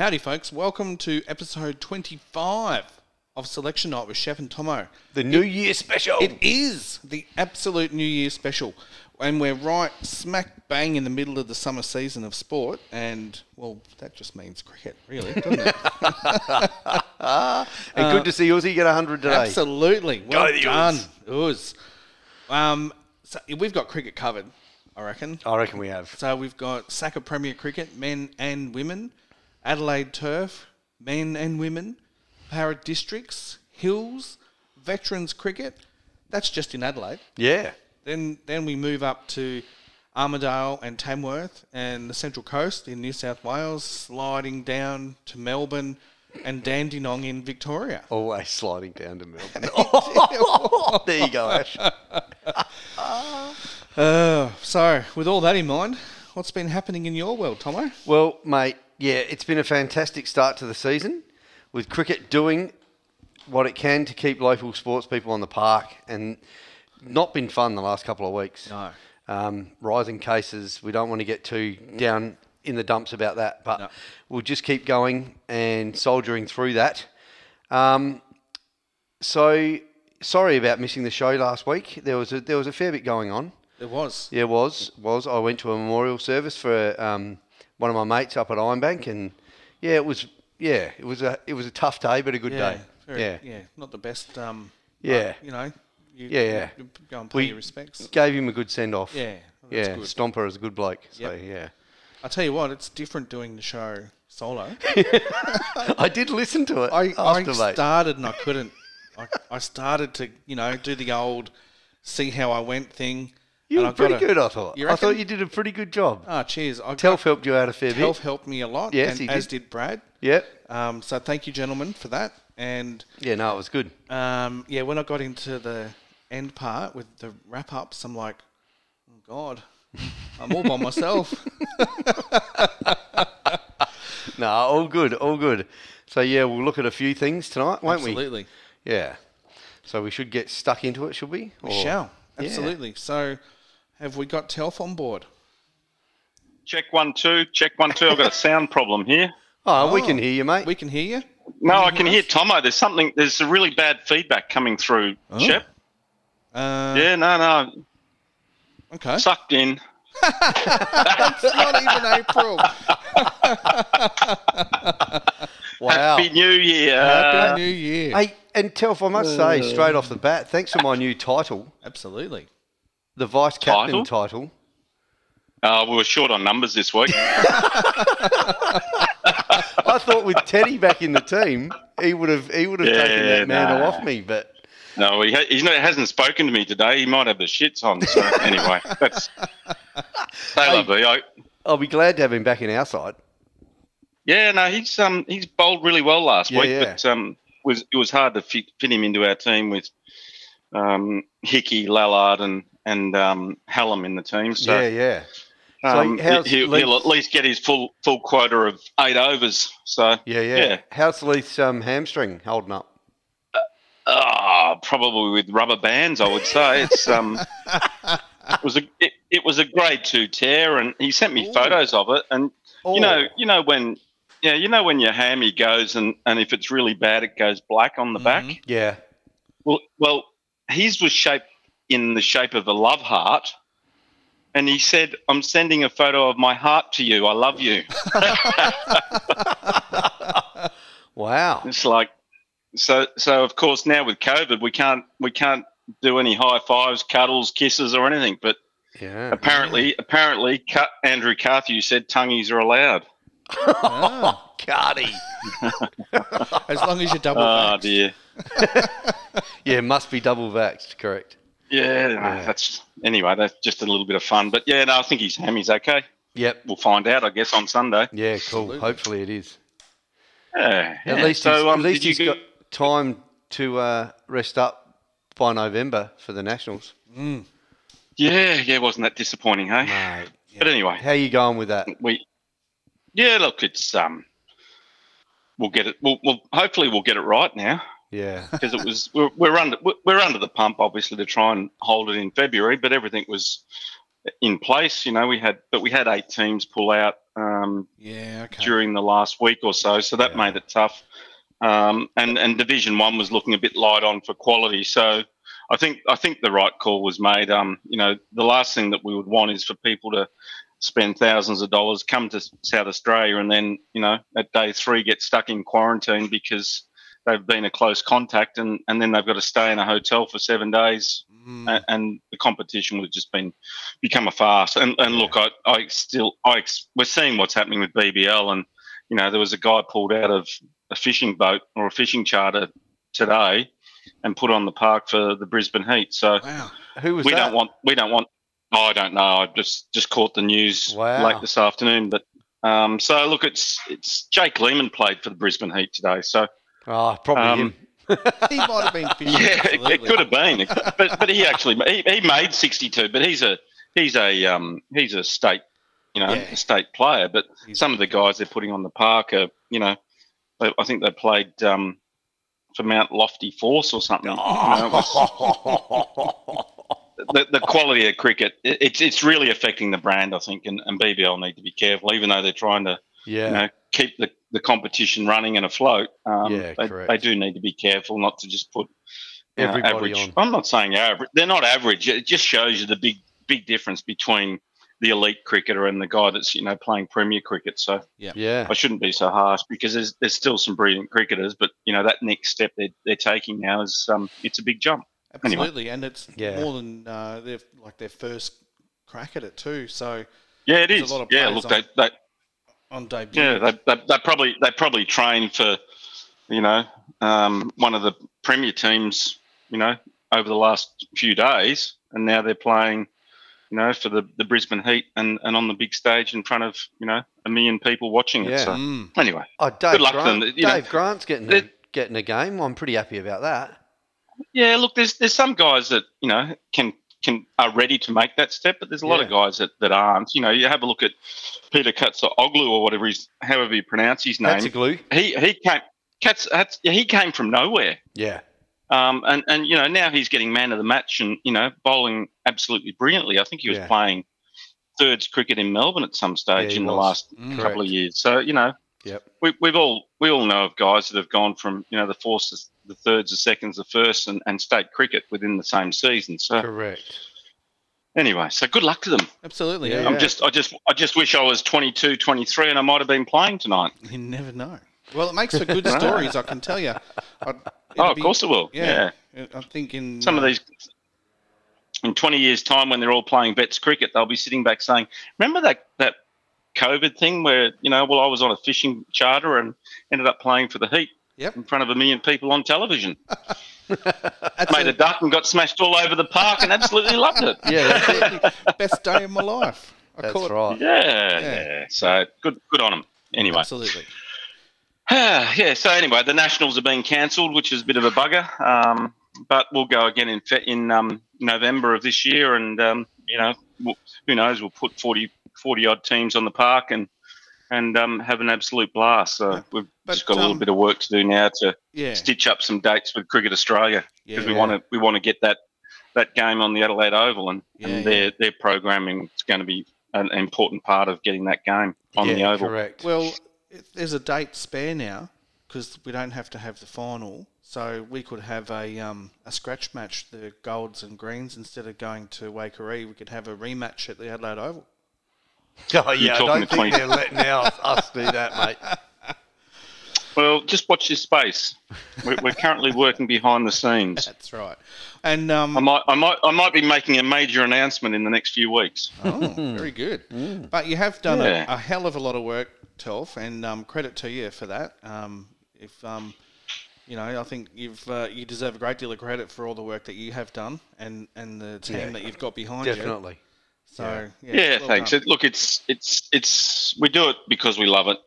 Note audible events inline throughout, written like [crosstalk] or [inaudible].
Howdy, folks. Welcome to episode 25 of Selection Night with Shep and Tomo. The New Year special. It is the absolute New Year special. And we're right smack bang in the middle of the summer season of sport. And, well, that just means cricket, really, doesn't it? [laughs] and good to see Uzi get 100 today. Absolutely. Well Go the done, Uz. Um, so we've got cricket covered, I reckon. I reckon we have. So we've got SACA Premier Cricket, men and women, Adelaide Turf, men and women, Para Districts, Hills, Veterans Cricket. That's just in Adelaide. Yeah. Then then we move up to Armidale and Tamworth and the Central Coast in New South Wales, sliding down to Melbourne and Dandenong in Victoria. Always sliding down to Melbourne. [laughs] [laughs] there you go, Ash. Uh, so, with all that in mind, what's been happening in your world, Tomo? Well, mate, yeah, it's been a fantastic start to the season with cricket doing what it can to keep local sports people on the park and not been fun the last couple of weeks. No. Um, rising cases, we don't want to get too down in the dumps about that, but No. we'll just keep going and soldiering through that. Um, so sorry about missing the show last week. There was a, there was a fair bit going on. There was. Yeah, was was. I went to a memorial service for um, one of my mates up at Ironbank, and yeah, it was yeah, it was a it was a tough day, but a good Yeah, day. very- yeah, yeah, not the best. Um, Yeah. but, you know, you, Yeah, yeah. you go and pay We- your respects. gave him a good send off. Yeah, yeah. good. Stomper is a good bloke. So Yep. yeah, I tell you what, it's different doing the show solo. [laughs] I did listen to it I, I started and I couldn't. I, I started to, you know, do the old see how I went thing. You were pretty good, I thought. You I thought you did a pretty good job. Ah, cheers. I Telf helped you out a fair bit. Telf bit. helped me a lot. Yes, and he as did. did Brad. Yep. Um, so thank you, gentlemen, for that. And Yeah, no, it was good. um, yeah, when I got into the end part with the wrap ups, I'm like, oh God, I'm all by [laughs] myself. [laughs] No, all good, all good. So yeah, we'll look at a few things tonight, won't we? Absolutely. Yeah. So we should get stuck into it, should we? We Or- shall. Yeah. Absolutely. So have we got Telf on board? Check one, two. Check one, two. I've got a sound problem here. Oh, we Oh. can hear you, mate. We can hear you. No, I can hear hear us? Tomo. There's something. There's a really bad feedback coming through. Shep. Uh, Yeah, no, no. Okay. Sucked in. it's not even April. [laughs] wow. Happy New Year. Happy New Year. Hey, and Telf, I must say, straight off the bat, thanks for my new title, Absolutely. The vice captain Title? title. Uh, we were short on numbers this week. [laughs] I thought with Teddy back in the team, he would have he would have Yeah, taken that mantle nah. off me. But no, he, ha- not, hasn't spoken to me today. He might have the shits on. So [laughs] anyway, that's. Lovely. I, I'll be glad to have him back in our side. yeah, no, he's um he's bowled really well last Yeah, week, yeah. but um was it was hard to fit, fit him into our team with um Hickey, Lallard, and and um Hallam in the team. So yeah, yeah. So Um, he, will at least get his full full quota of eight overs. So Yeah, yeah. yeah. How's Leith's um, hamstring holding up? Ah, probably with rubber bands, I would say. It's um, [laughs] it was a it, it was a grade two tear, and he sent me Ooh. photos of it. And Oh, you know, you know when, yeah, you know when your hammy goes, and and if it's really bad, it goes black on the back. Mhm. yeah. Well, well, his was shaped in the shape of a love heart. And he said, "I'm sending a photo of my heart to you. I love you." [laughs] Wow. It's like so so of course now with COVID we can't we can't do any high fives, cuddles, kisses or anything. But Yeah. apparently apparently Ca- Andrew Carthew said tongues are allowed. Ah, [laughs] Cardi. as long as you're double Oh vaxxed. dear. [laughs] Yeah, must be double vaxxed, correct. Yeah, no, Yeah. that's anyway, that's just a little bit of fun. But yeah, no, I think his hammy's okay. Yep. We'll find out, I guess, on Sunday. Yeah, cool. Absolutely. Hopefully it is. Yeah. At yeah. least so, he's, um, at least did he's you got time to uh, rest up by November for the Nationals. Mm. Yeah, yeah, wasn't that disappointing, hey? Mate. But anyway, How you going with that? we yeah look it's um we'll get it we'll, we'll hopefully we'll get it right now Yeah. [laughs] because it was we're, we're under we're under the pump obviously to try and hold it in february but everything was in place. You know, we had, but we had eight teams pull out um, Yeah, okay. during the last week or so, so that Yeah. made it tough. Um, and and Division One was looking a bit light on for quality, so I think I think the right call was made. Um, you know, the last thing that we would want is for people to spend thousands of dollars, come to South Australia, and then you know at day three get stuck in quarantine because they've been a close contact, and and then they've got to stay in a hotel for seven days Mm, a- and the competition would just been become a farce. And, and look, I, I still, I we're seeing what's happening with BBL, and you know there was a guy pulled out of a fishing boat or a fishing charter today and put on the park for the Brisbane Heat. So wow. Who was we that? don't want, we don't want. Oh, I don't know. I just just caught the news Wow. late this afternoon, but. Um, so look, it's it's Jake Lehmann played for the Brisbane Heat today. So Oh, probably Um, him. He might have been [laughs] fishing. Yeah, it, absolutely. it could have been, but but he actually he, he made sixty two. But he's a he's a um he's a state you know Yeah. a state player. But He's- some of the guys they're putting on the park are you know I I think they played um for Mount Lofty Force or something. You know, [laughs] the, the quality of cricket it, it's it's really affecting the brand I think, and, and BBL need to be careful, even though they're trying to yeah. you know keep the, the competition running and afloat. Um, Yeah, they, correct. they do need to be careful not to just put you know, Everybody average. on. I'm not saying average. They're not average. It just shows you the big big difference between the elite cricketer and the guy that's you know playing Premier cricket. So Yeah. yeah. I shouldn't be so harsh because there's there's still some brilliant cricketers, but you know that next step they're, they're taking now is um it's a big jump. Anyway. Absolutely, and it's Yeah. more than uh, their like their first crack at it too. So Yeah, it is. A lot of Yeah, players look, they, they on debut, Yeah, they, they, they probably they probably trained for, you know, um, one of the premier teams, you know, over the last few days, and now they're playing, you know, for the, the Brisbane Heat and, and on the big stage in front of you know a million people watching it. Yeah. So Mm. anyway, Oh, Dave, luck to them, you know. Dave Grant's getting a, getting a game. I'm pretty happy about that. yeah, look, there's there's some guys that you know can can are ready to make that step, but there's a lot of guys that, that aren't. You know, you have a look at Peter Oglu or whatever he's however you pronounce his name. Glue. he he came. Yeah, he came from nowhere. Yeah. Um, and, and you know now he's getting man of the match and you know bowling absolutely brilliantly. I think he was Yeah. playing thirds cricket in Melbourne at some stage Yeah, in the last Mm. couple Correct. of years. So you know Yep. we, we've all we all know of guys that have gone from you know the fourths, the thirds, the seconds, the first, and, and state cricket within the same season. So Correct. anyway, so good luck to them. absolutely. Yeah. Yeah. I'm just I just I just wish I was 22, 23 and I might have been playing tonight. You never know. Well, it makes for good [laughs] stories, I can tell you. [laughs] I'd, Oh, of course it will. Yeah, yeah. I think in some of uh, these in 20 years time when they're all playing vets cricket they'll be sitting back saying remember that that covid thing where you know well i was on a fishing charter and ended up playing for the heat Yep. in front of a million people on television [laughs] that's made a duck and got smashed all over the park and absolutely loved it Yeah, that's it. absolutely best day of my life. I That's caught, right. yeah, Yeah. yeah so good good on them anyway Absolutely. [sighs] yeah, so anyway, the Nationals are being cancelled, which is a bit of a bugger. Um, but we'll go again in in um, November of this year, and um, you know, we'll, who knows? We'll put 40, 40 odd teams on the park and and um, have an absolute blast. So Yeah. we've But, just got a little um, bit of work to do now to Yeah. stitch up some dates with Cricket Australia because we want to we want to get that that game on the Adelaide Oval, and, Yeah, and their their programming is going to be an important part of getting that game on yeah, the Oval. Correct. Well, there's a date spare now because we don't have to have the final, so we could have a um, a scratch match, the golds and greens, instead of going to Waikerie. We could have a rematch at the Adelaide Oval. [laughs] oh yeah, I don't think 20 they're letting us, us do that, mate. [laughs] Well, just watch this space. We're, we're currently working behind the scenes. That's right. And um, I might, I might, I might be making a major announcement in the next few weeks. Oh, very good. [laughs] But you have done Yeah. a, a hell of a lot of work, Telf, and um, credit to you for that. Um, if um, you know, I think you've uh, you deserve a great deal of credit for all the work that you have done and, and the team Yeah. that you've got behind you. Definitely. So yeah, Yeah, well thanks. done. It, look, it's, it's, it's. We do it because we love it.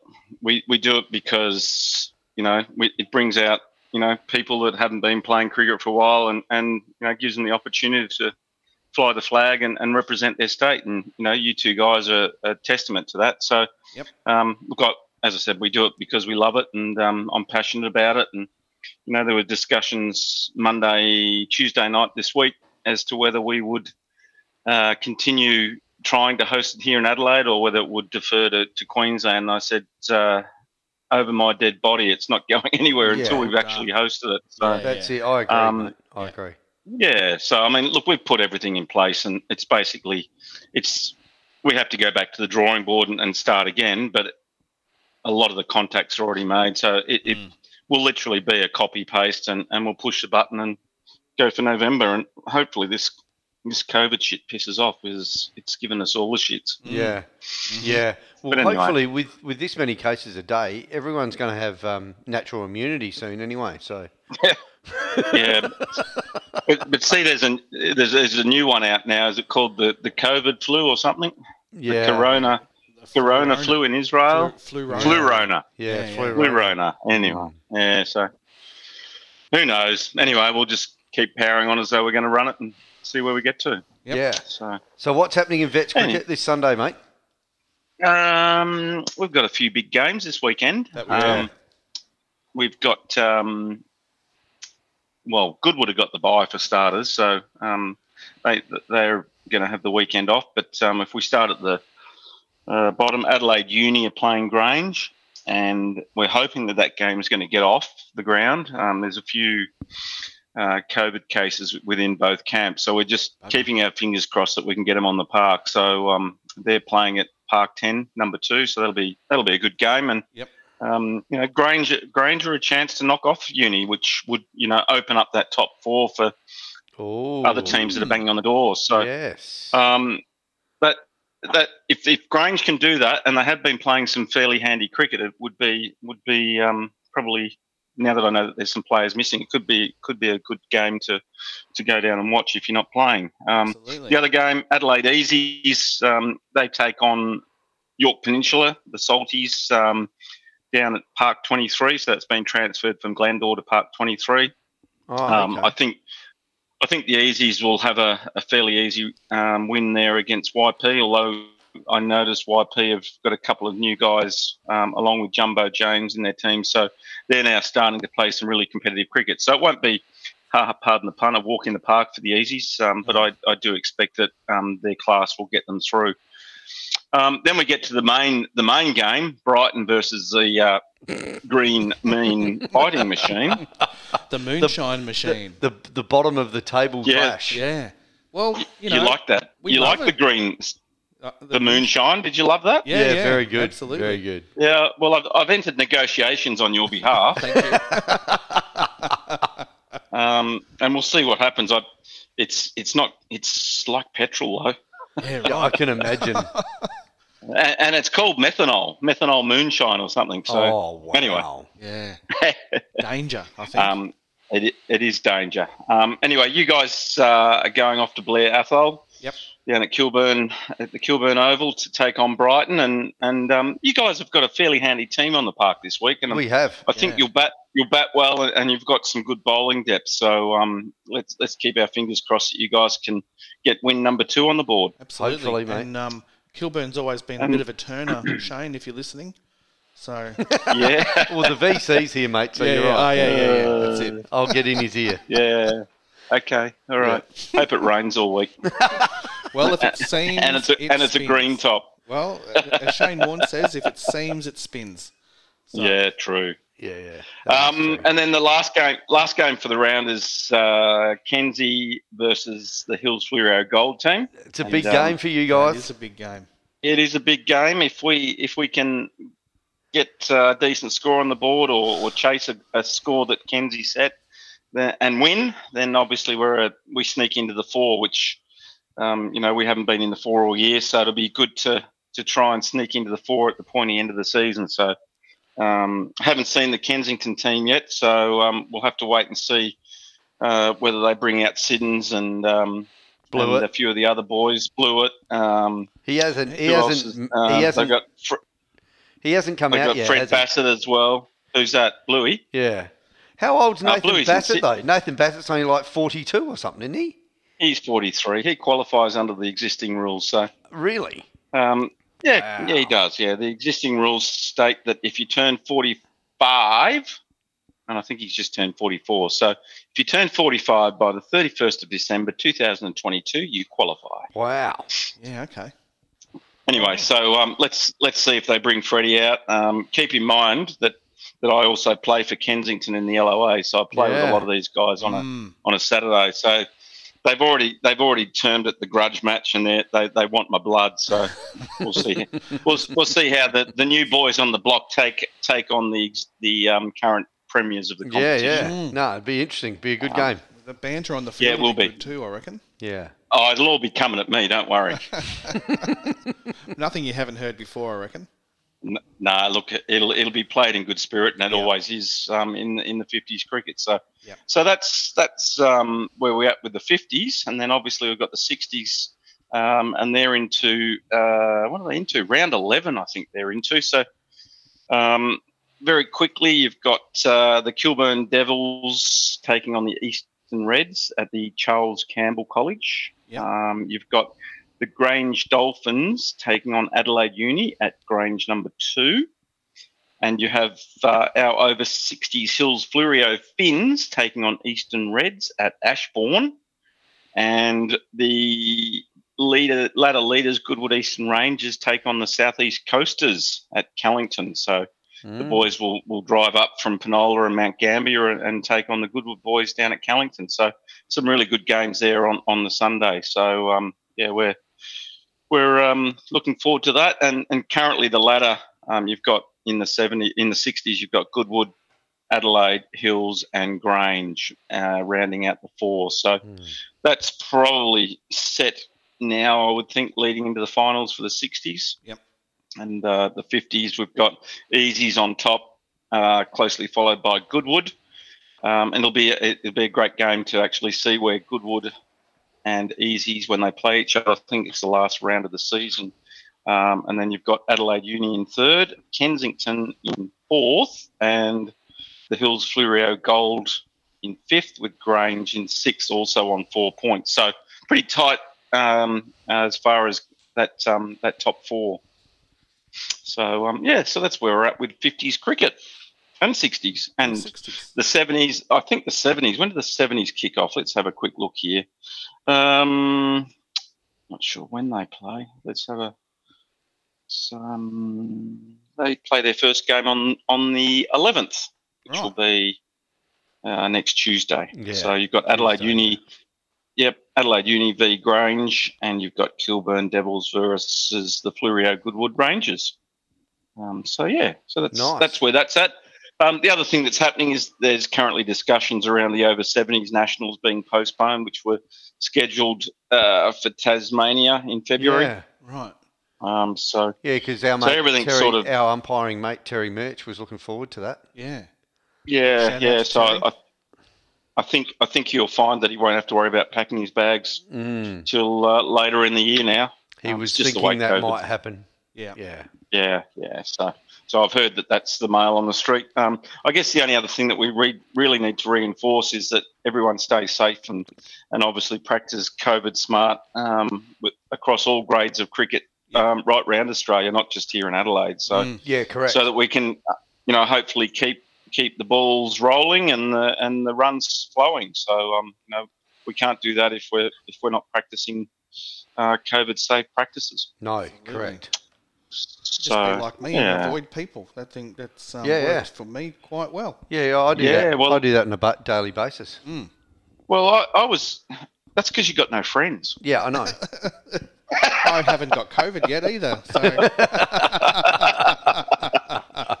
We, we do it because you know we, it brings out you know people that haven't been playing cricket for a while, and and you know gives them the opportunity to fly the flag and, and represent their state. And you know, you two guys are a testament to that. So, Yep. um, look, I, as I said, we do it because we love it, and um, I'm passionate about it. And you know, there were discussions Monday, Tuesday night this week as to whether we would uh, continue trying to host it here in Adelaide or whether it would defer to, to Queensland. I said, uh, over my dead body, it's not [laughs] going anywhere Yeah. until we've actually hosted it. So, Yeah. That's it. I agree, Um. I agree. yeah. So, I mean, look, we've put everything in place and it's basically, it's, we have to go back to the drawing board and, and start again, but a lot of the contacts are already made. So it, it Mm. will literally be a copy paste and, and we'll push the button and go for November. And hopefully this, this COVID shit pisses off because it's given us all the shits. Yeah, Mm-hmm. yeah. Well, anyway. hopefully, with with this many cases a day, everyone's going to have um, natural immunity soon, anyway. So [laughs] yeah, but, but see, there's a there's, there's a new one out now. Is it called the, the COVID flu or something? yeah, The Corona Corona flu in Israel. Flu, flu, Flu Rona. yeah, Yeah, flu rona. Rona. Anyway, yeah. So who knows? Anyway, we'll just keep powering on as though we're going to run it and see where we get to. Yep. Yeah. So So what's happening in Vets Any- cricket this Sunday, mate? um, we've got a few big games this weekend. That we um, we've got um, well, Goodwood have got the bye for starters, so um, they they're going to have the weekend off. But um, if we start at the uh, bottom, Adelaide Uni are playing Grange, and we're hoping that that game is going to get off the ground. Um, there's a few. Uh, COVID cases within both camps, so we're just Okay. keeping our fingers crossed that we can get them on the park. So um, they're playing at Park Ten, number two, so that'll be that'll be a good game. And Yep. um, you know, Granger Granger a chance to knock off Uni, which would you know open up that top four for Oh, other teams that are banging on the door. So, yes. um, but that if if Grange can do that, and they have been playing some fairly handy cricket, it would be would be um, probably now that I know that there's some players missing, it could be could be a good game to to go down and watch if you're not playing. Um, the other game, Adelaide Easies, um, they take on Yorke Peninsula, the Salties, um, down at Park 23. So that's been transferred from Glandore to Park 23. oh, Um, okay. I think I think the Easies will have a, a fairly easy um, win there against YP. Although I noticed YP have got a couple of new guys um, along with Jumbo James in their team, so they're now starting to play some really competitive cricket. So it won't be, ha- pardon the pun, a walk in the park for the Easies, um, but I, I do expect that um, their class will get them through. Um, then we get to the main the main game, Brighton versus the uh, Green Mean Fighting Machine. [laughs] the moonshine machine. the the bottom of the table Yeah. clash. yeah. Well, you You, like that? You like it. the green, uh, the moonshine? Did you love that? Yeah, Yeah, yeah, very good. Absolutely. Very good. Yeah. Well, I've, I've entered negotiations on your behalf, Thank you. [laughs] um, and we'll see what happens. I, it's it's not it's like petrol though, yeah, Yeah, I can imagine. [laughs] and, and it's called methanol, methanol moonshine or something. So oh wow. anyway. Yeah. [laughs] Danger, I think. um, it, it is danger. Um, anyway, you guys uh, are going off to Blair Athol. Yep. Down at Kilburn, at the Kilburn Oval to take on Brighton, and and um, you guys have got a fairly handy team on the park this week, and I'm we have. I think Yeah. you'll bat you'll bat well, and- and you've got some good bowling depth. So um, let's let's keep our fingers crossed that you guys can get win number two on the board. Absolutely. hopefully, mate. And um, Kilburn's always been a bit of a turner, [coughs] Shane, if you're listening. So, [laughs] Yeah, [laughs] Well, the VC's here, mate. So yeah, you're yeah. Oh, right. yeah, yeah, yeah. That's it. I'll get in his ear. yeah. Okay, all right. Hope it rains all week, [laughs] Well, if it seems. [laughs] and it's a, it and it's a green top. Well, as Shane Warne says, if it seems, it spins. So, Yeah, true. Yeah, yeah. Um, true. and then the last game, last game for the round is uh, Kenzie versus the Hills Fluoro Gold team. it's a big um, game for you It guys. is a big game. It is a big game. If we if we can get a decent score on the board or, or chase a, a score that Kenzie set then, and win, then obviously we're a, we sneak into the four, which um, you know we haven't been in the four all year, so it'll be good to to try and sneak into the four at the pointy end of the season. So um, haven't seen the Kensington team yet, so um, we'll have to wait and see uh, whether they bring out Siddons and. Um, and a few of the other boys, Blewett. Um, He hasn't. He hasn't. is- uh, he hasn't. Got, Fr- he hasn't come out got yet. Fred he? Bassett as well. Who's that? Bluey. Yeah. How old's Uh, Nathan in Bassett though? Nathan Bassett's only like forty-two or something, isn't he? He's 43. He qualifies under the existing rules. So, Really? um, yeah, Wow. yeah, he does. Yeah, the existing rules state that if you turn 45, and I think he's just turned 44. So, if you turn 45 by the 31st of December 2022, you qualify. Wow. Yeah, okay. anyway, so um, let's let's see if they bring Freddie out. Um, keep in mind that that I also play for Kensington in the LOA, so I play with a lot of these guys on a Mm. on a Saturday. So they've already they've already termed it the grudge match, and they they they want my blood. So we'll see [laughs] we'll, we'll see how the, the new boys on the block take take on the the um, current premiers of the Yeah, competition. yeah. Mm. No, it'd be interesting. Be a good Um, game. The banter on the Yeah, field it will be be. too, I reckon. Yeah. Oh, it'll all be coming at me. Don't worry. [laughs] [laughs] Nothing you haven't heard before, I reckon. N- Nah, look, it'll it'll be played in good spirit, and it Yeah. always is um, in in the fifties cricket. So, Yep. so that's that's um, where we're at with the fifties, and then obviously we've got the sixties, um, and they're into uh, what are they into? Round eleven, I think they're into. So, um, very quickly, you've got uh, the Kilburn Devils taking on the Eastern Reds at the Charles Campbell College. Yep. Um, you've got the Grange Dolphins taking on Adelaide Uni at Grange number two. And you have uh, our over 60s Hills Fleurieu Finns taking on Eastern Reds at Ashbourne. And the leader, ladder leaders, Goodwood Eastern Rangers, take on the Southeast Coasters at Callington. So the Mm. boys will, will drive up from Penola and Mount Gambier and, and take on the Goodwood boys down at Callington. So some really good games there on, on the Sunday. So um, yeah, we're we're um, looking forward to that. And and currently the ladder um, you've got in the seventy in the sixties you've got Goodwood, Adelaide, Hills, and Grange uh, rounding out the four. So Mm. that's probably set now. I would think leading into the finals for the sixties. Yep. And uh, the fifties we've got Easies on top, uh, closely followed by Goodwood. Um, and it'll be a, it'll be a great game to actually see where Goodwood and Easies when they play each other. I think it's the last round of the season. Um, and then you've got Adelaide Uni in third, Kensington in fourth, and the Hills Fleurieu Gold in fifth, with Grange in sixth, also on four points. So pretty tight um, as far as that um, that top four. So um, yeah, so that's where we're at with 50s cricket and 60s and 60s. the 70s. I think the 70s. When did the 70s kick off? Let's have a quick look here. Um, not sure when they play. Let's have a. Some they play their first game on on the 11th, which will be uh, next Tuesday. Yeah, So you've got Adelaide Tuesday. Uni. Yep, Adelaide Uni v Grange, and you've got Kilburn Devils versus the Fleurieu Goodwood Rangers. Um, so yeah, so that's Nice. that's where that's at. Um, the other thing that's happening is there's currently discussions around the over 70s nationals being postponed, which were scheduled uh, for Tasmania in February. Yeah. Right. Um, so Yeah, because our So mate, Terry, sort of- our umpiring mate Terry Murch was looking forward to that. Yeah. yeah, Shout yeah. So I, I think I think you'll find that he won't have to worry about packing his bags Mm. till uh, later in the year now. He Um, was just the thinking that COVID might happen. Yeah. Yeah. Yeah, yeah. So, so I've heard that that's the mail on the street. Um, I guess the only other thing that we re- really need to reinforce is that everyone stays safe and, and obviously practice COVID smart um, with, across all grades of cricket Yeah. um, right round Australia, not just here in Adelaide. So, Mm. Yeah, correct. so that we can, uh, you know, hopefully keep keep the balls rolling and the and the runs flowing. So, um, you know, we can't do that if we're if we're not practicing uh, COVID safe practices. no, correct. Just So, be like me yeah. and avoid people. That thing that's um, Yeah, yeah. worked for me quite well. Yeah, yeah, I do Yeah, that. well- I do that on a daily basis. Mm. Well, I, I was. That's because you got no friends. Yeah, I know. [laughs] I haven't got COVID yet either. So [laughs]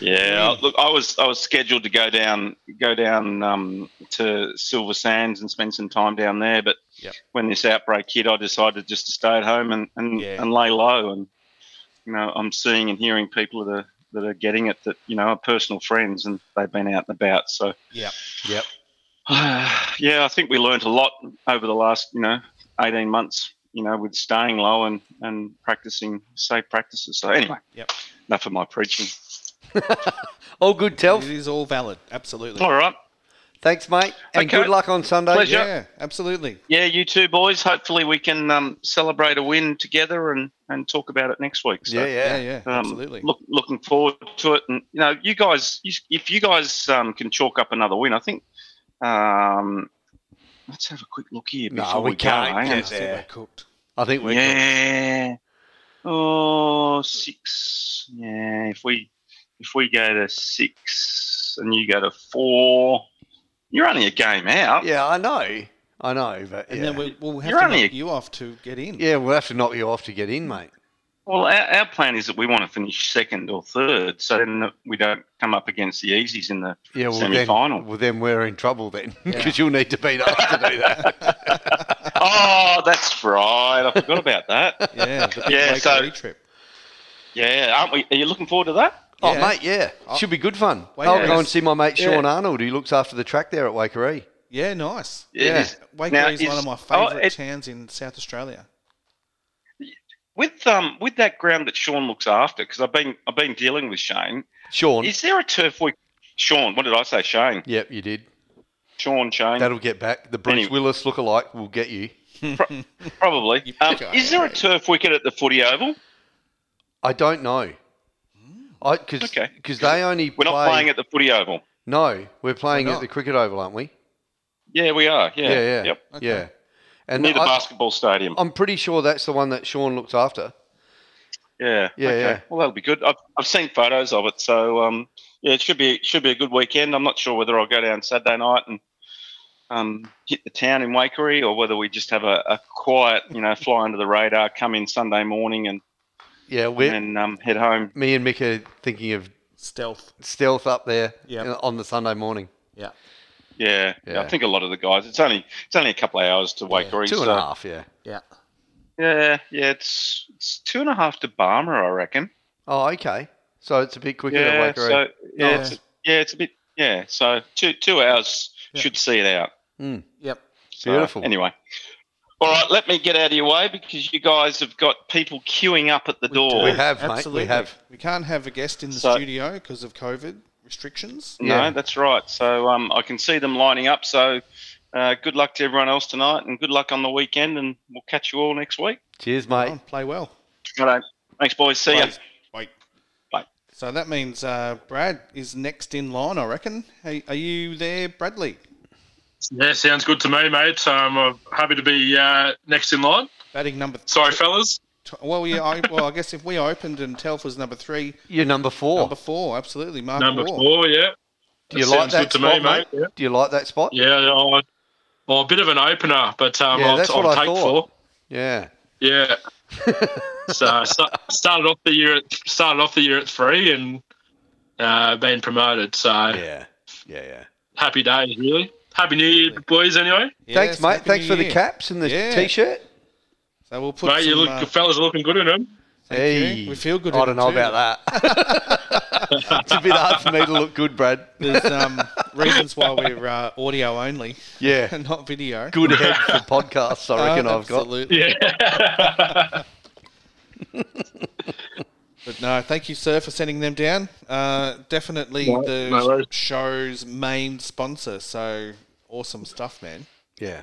Yeah, look, I was I was scheduled to go down go down um, to Silver Sands and spend some time down there, but Yep. when this outbreak hit, I decided just to stay at home and, and, Yeah. and lay low. And you know, I'm seeing and hearing people that are that are getting it that you know are personal friends and they've been out and about. So yeah, yep. [sighs] yeah, I think we learned a lot over the last you know 18 months. You know, with staying low and and practicing safe practices. So anyway, Yep. enough of my preaching. [laughs] All good, Telf. it is all valid. Absolutely. All right. Thanks, mate. And Okay. good luck on Sunday. Pleasure. Yeah, absolutely. Yeah, you too, boys. Hopefully, we can um, celebrate a win together and, and talk about it next week. So, Yeah, Yeah, yeah. yeah, um, absolutely. Look, looking forward to it. And you know, you guys, you, if you guys um, can chalk up another win, I think. Um, Let's have a quick look here. No, we, we can't. Go, I think we're cooked. I think we're yeah. Cooked. Oh, six. Yeah, if we if we go to six and you go to four, you're only a game out. Yeah, I know. I know, but yeah. and then we, will have you're to knock a... you off to get in. Yeah, we'll have to knock you off to get in, mate. Well, our, our plan is that we want to finish second or third, so then we don't come up against the easies in the Yeah, well semi-final. then, well then we're in trouble then because you'll need to beat us to do that. [laughs] oh, that's right. I forgot about that. Yeah, Yeah, so- trip. Yeah, aren't we? Are you looking forward to that? Oh, Yeah. mate, yeah, oh. should be good fun. Wait, I'll yeah. go and see my mate Yeah. Sean Arnold, who looks after the track there at Waikerie. Yeah, nice. It Yeah. is- now, is one of my oh, favourite it- towns in South Australia. With um with that ground that Sean looks after, because I've been I've been dealing with Shane. Sean. Is there a turf week? Sean, what did I say? Shane, Yep, you did. Sean, Shane. That'll get back. The Bruce Anyway. Willis lookalike will get you. [laughs] Probably. Um, is there a turf wicket at the footy oval? I don't know. I because Okay. they only We're play. not playing at the footy oval. No, we're playing We're at the cricket oval, aren't we? Yeah, we are. Yeah. Yeah, yeah, Yep. Okay. yeah. And Near the I, basketball stadium. I'm pretty sure that's the one that Sean looks after. Yeah. Yeah, okay. yeah. Well, that'll be good. I've, I've seen photos of it, so um, yeah, it should be should be a good weekend. I'm not sure whether I'll go down Saturday night and um, hit the town in Waikerie, or whether we just have a, a quiet, you know, fly under the radar, come in Sunday morning and Yeah, we and um, head home. me and Mick are thinking of Stealth. stealth up there Yep. on the Sunday morning. Yeah. Yeah, yeah, Yeah. I think a lot of the guys. It's only it's only a couple of hours to Waikerie. Two and so, a half, yeah. Yeah. Yeah, yeah, it's it's two and a half to Barmer, I reckon. Oh, okay. So it's a bit quicker Yeah, than Waikerie. so yeah, Nice. it's, yeah, it's a bit yeah. So two two hours Yeah. should see it out. Hmm. Yep. So, Beautiful. Anyway, all right, let me get out of your way because you guys have got people queuing up at the We door. do. We have, mate, we Absolutely. have. We can't have a guest in the So- studio because of COVID restrictions. No, that's right. So um, I can see them lining up. So uh, good luck to everyone else tonight, and good luck on the weekend. And we'll catch you all next week. Cheers, mate. on, play well. Righto. Thanks, boys. See ya. Bye. Bye. Bye. So that means uh, Brad is next in line, I reckon. Hey, are you there, Bradley? Yeah, sounds good to me, mate. Um, I'm happy to be uh, next in line. Batting number. Sorry, fellas. Tw- well, yeah. I, well, I guess if we opened and Telf was number three, You're number four. number four, absolutely, Mark Number Waugh. four, yeah. Do you That like that to spot, me, mate. Yeah, Do you like that spot? yeah I, well, a bit of an opener, but um, Yeah, I'll, that's I'll what I take thought. four. Yeah. Yeah. [laughs] so started off the year at started off the year at three and uh, been promoted. So Yeah. Yeah, yeah. happy days, really. Happy New Year, boys. Anyway, Thanks, mate. Thanks New for the caps and the Yeah. t-shirt. So we'll put mate, you look, uh, fellas are looking good in them. thank you. We feel good. I in don't know too. about that. [laughs] it's a bit hard for me to look good, Brad. There's um, reasons why we're uh, audio only Yeah. and [laughs] not video. Good head for podcasts, I reckon Uh, I've got. absolutely. Yeah. [laughs] But no, thank you, sir, for sending them down. Uh, definitely No- the no show's main sponsor. So awesome stuff, man. Yeah.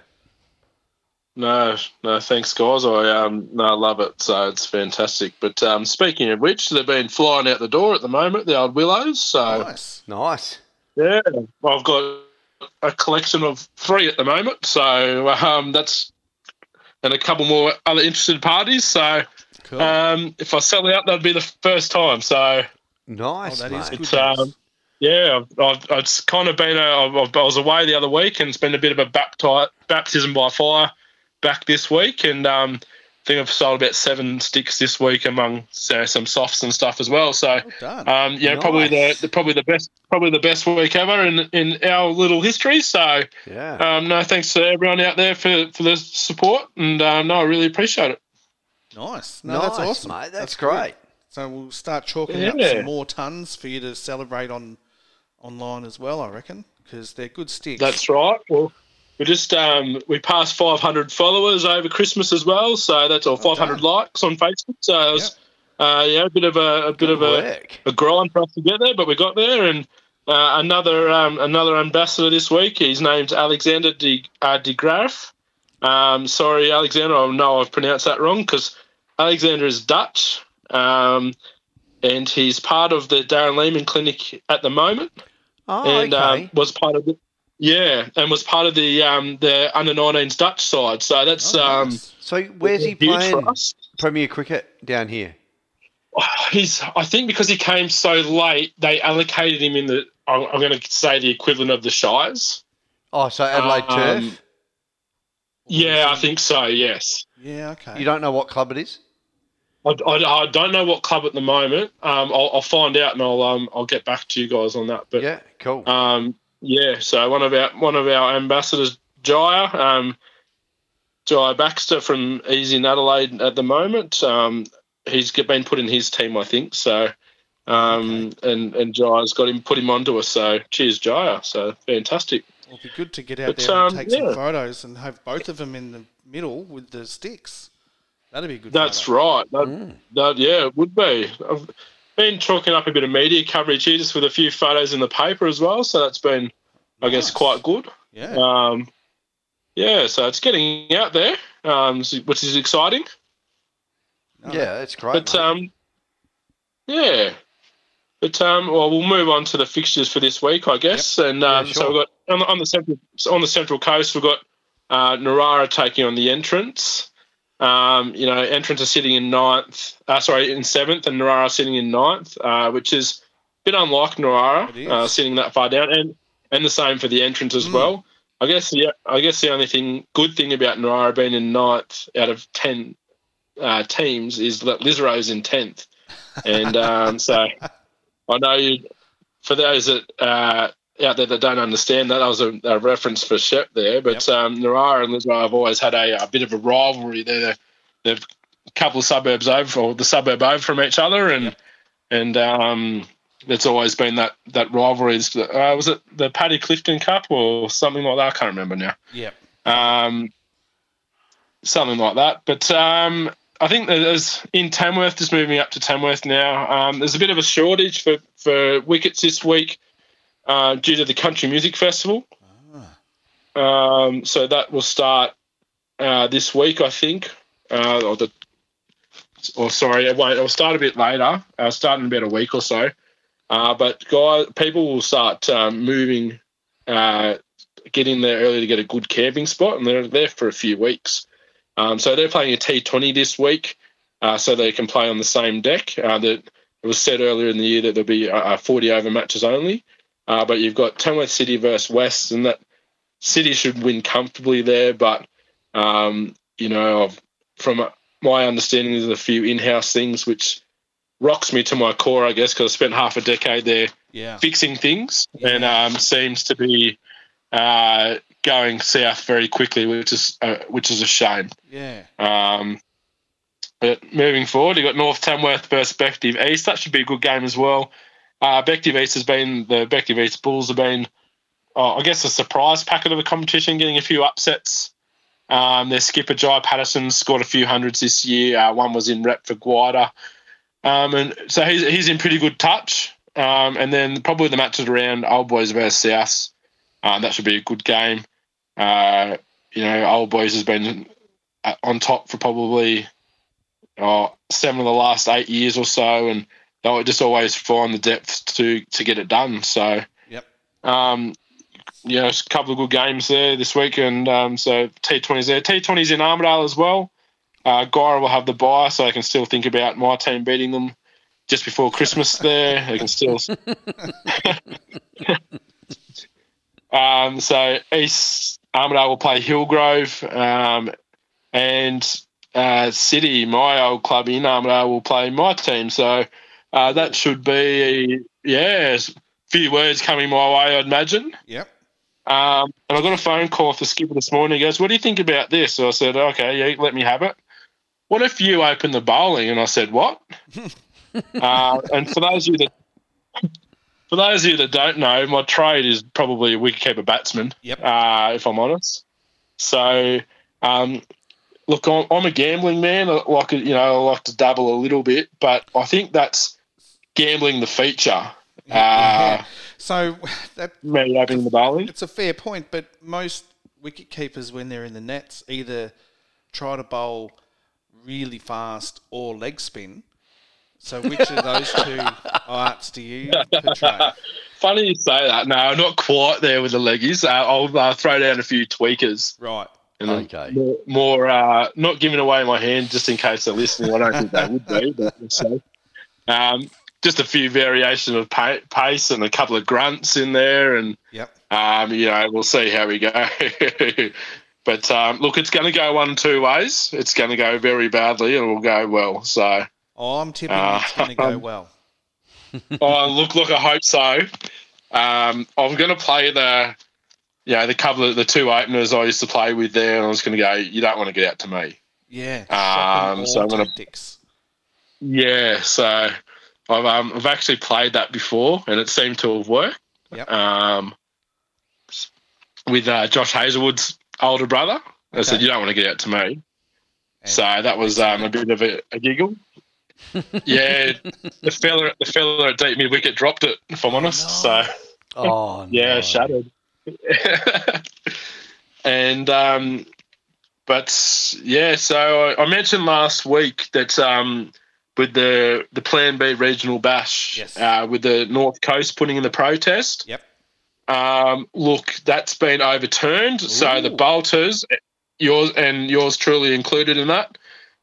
No, no, thanks, guys. I um, no, I love it. So it's fantastic. But um, speaking of which, they've been flying out the door at the moment. The old willows. So Nice. Nice. yeah, I've got a collection of three at the moment. So um, that's and a couple more other interested parties. So Cool. um, if I sell out, that'd be the first time. So Nice, oh, that is mate. good. It's, um, yeah, I've, I've, it's kind of been a. I've, I've- was away the other week, and it's been a bit of a bapti- baptism by fire back this week, and um, I think I've sold about seven sticks this week among so, some softs and stuff as well. So. well. Um, yeah, probably the, the probably the best probably the best week ever in in our little history. So Yeah. um, no, thanks to everyone out there for, for the support, and uh, no, I really appreciate it. nice. No, nice, that's awesome. mate. That's, good. great. So we'll start chalking up some more tons for you to celebrate on online as well. I reckon because they're good sticks. That's right. Well, we just um, we passed 500 followers over Christmas as well, so that's all 500 done. likes on Facebook. So it was, uh, yeah, a bit of a, a bit of a, a grind for us to get there, but we got there. And uh, another um, another ambassador this week. He's named Alexander de, uh, de Graaf. Um, sorry, Alexander. I know I've pronounced that wrong because Alexander is Dutch, um, and he's part of the Darren Lehmann Clinic at the moment Oh, and okay. um, was part of the yeah, and was part of the um, the under 19s Dutch side. So that's Oh, um, so where's he playing. Premier Cricket down here? he's. I think because he came so late, they allocated him in the. I'm, I'm going to say the equivalent of the Shires. Oh, so Adelaide Um, Turf. Yeah, I think so. Yes. Yeah, okay. You don't know what club it is? I, I, I don't know what club at the moment. Um, I'll, I'll find out and I'll um I'll get back to you guys on that. But yeah, cool. Um, yeah, so one of our one of our ambassadors, Jaya, um, Jaya Baxter from Easy in Adelaide at the moment. Um, he's get- been put in his team, I think. So, um, and and Jaya's got him put him onto us. So, cheers, Jaya. So fantastic. It'll be good to get out But, there and um, take yeah. some photos and have both of them in the middle with the sticks. That'd be a good. That's photo. right. That, that yeah, it would be. I've been chalking up a bit of media coverage here, just with a few photos in the paper as well. So that's been, I guess, quite good. Yeah. Um, yeah, so it's getting out there, um, which is exciting. No, yeah, that's great. But mate. um, yeah, but um, well, we'll move on to the fixtures for this week, I guess. And um, Yeah, so we've got on the, on the central on the central coast, we've got uh, Narara taking on the entrance. Um, you know, entrance are sitting in ninth. Uh, sorry, in seventh, and Narara sitting in ninth, uh, which is a bit unlike Narara, uh, sitting that far down, and and the same for the entrance as Mm. well. I guess yeah, I guess the only thing good thing about Narara being in ninth out of ten uh, teams is that Lisarow's in tenth, and um, so [laughs] I know you. For those that uh, out there that don't understand that, that was a, a reference for Shep there. But um, Narara and Lisarow have always had a, a bit of a rivalry. They're they're a couple of suburbs over, or the suburb over from each other, and Yep. and um, there's always been that that rivalry. It's, Uh, was it the Paddy Clifton Cup or something like that? I can't remember now Yep. um, something like that. But um, I think there's in Tamworth, just moving up to Tamworth now. Um, there's a bit of a shortage for for wickets this week uh, due to the Country Music Festival. Um, so that will start uh, this week, I think. Uh, or the or sorry, it won't. It'll start a bit later. Uh, start in about a week or so. Uh, but guys, people will start um, moving, uh, get in there early to get a good camping spot, and they're there for a few weeks. Um, so they're playing a T20 this week, uh, so they can play on the same deck. Uh, that it was said earlier in the year that there'll be uh, 40 over matches only. Uh, but you've got Tamworth City versus West, and that City should win comfortably there. But um, you know, I've- from my understanding, there's a few in-house things which rocks me to my core, I guess, because I spent half a decade there Yeah. fixing things, Yeah. and um, seems to be uh, going south very quickly, which is uh, which is a shame. Yeah. Um, but moving forward, you've got North Tamworth versus Bective East. That should be a good game as well. Uh, Bective has been the Bective East Bulls have been, uh, I guess, a surprise packet of the competition, getting a few upsets. Um, their skipper Jai Patterson scored a few hundreds this year. Uh, one was in rep for Guida, um, and so he's he's in pretty good touch. Um, and then probably the matches around Old Boys versus South. Uh, that should be a good game. Uh, you know, Old Boys has been uh, on top for probably uh, seven of the last eight years or so, and they'll just always find the depth to to get it done. So, Yep. um, you know, a couple of good games there this week, and um, so T20s there. T20s in Armidale as well. Uh, Guyra will have the bye, so I can still think about my team beating them just before Christmas. There, they can still. [laughs] um, so East Armidale will play Hillgrove, um, and uh, City, my old club in Armidale, will play my team. So uh, that should be yeah, a few words coming my way, I'd imagine. Yep. Um, and I got a phone call off the skipper this morning. He goes, "What do you think about this?" So I said, "Okay, yeah, let me have it." What if you open the bowling? And I said, "What?" [laughs] uh, and for those of you that for those of you that don't know, my trade is probably a wicketkeeper batsman. Yep. Uh, if I'm honest. So, um, look, I'm, I'm a gambling man. I like you know, I like to dabble a little bit, but I think that's gambling the feature. Yeah. Uh, So [laughs] that me opening the bowling. it's a fair point, but most wicket keepers when they're in the nets either try to bowl really fast or leg spin. So which of those two [laughs] arts do you portray? Funny you say that. No, not quite there with the leggies. Uh, I'll uh, throw down a few tweakers. Right. And Okay. More, more uh, not giving away my hand just in case they're listening. I don't think they would be, but we'll see. Um, just a few variation of pace and a couple of grunts in there, and Yep. um, you know we'll see how we go. [laughs] but um, look, it's going to go one two ways. It's going to go very badly, and it will go well. So, Oh, I'm tipping Uh, it's going to go well. oh, look, look, I hope so. Um, I'm going to play the, yeah, the couple of the two openers I used to play with there, and I was going to go. You don't want to get out to me. Yeah. Um, so I'm gonna- tactics. Yeah, so I've um, I've actually played that before, and it seemed to have worked. Yep. Um, with uh, Josh Hazlewood's older brother, I said you don't want to get out to me. And- so that was um, a bit of a, a giggle. [laughs] yeah, the fella the fella at deep mid wicket dropped it. If I'm honest, no. so Oh, [laughs] yeah, no. shattered. [laughs] and um, but yeah, so I, I mentioned last week that um, with the the Plan B regional bash, Yes. uh, with the North Coast putting in the protest. Yep. Um, look, that's been overturned. So the Ooh. Bolters, yours and yours truly included in that,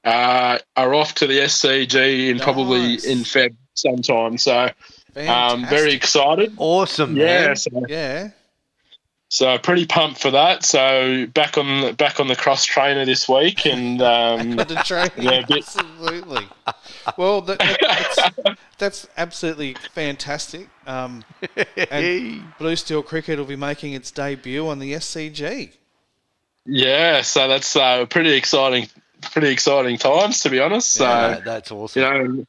uh, are off to the SCG in probably in Feb sometime. So um, very excited. Awesome, Yeah, man. so Yeah. so pretty pumped for that. So back on back on the cross trainer this week, and [laughs] um, the. Yeah, bit- absolutely. Well, that, that- [laughs] that's, that's absolutely fantastic. Um, and Blue Steel Cricket will be making its debut on the SCG. yeah, so that's uh, pretty exciting, pretty exciting times to be honest. So Yeah, that's awesome. you know,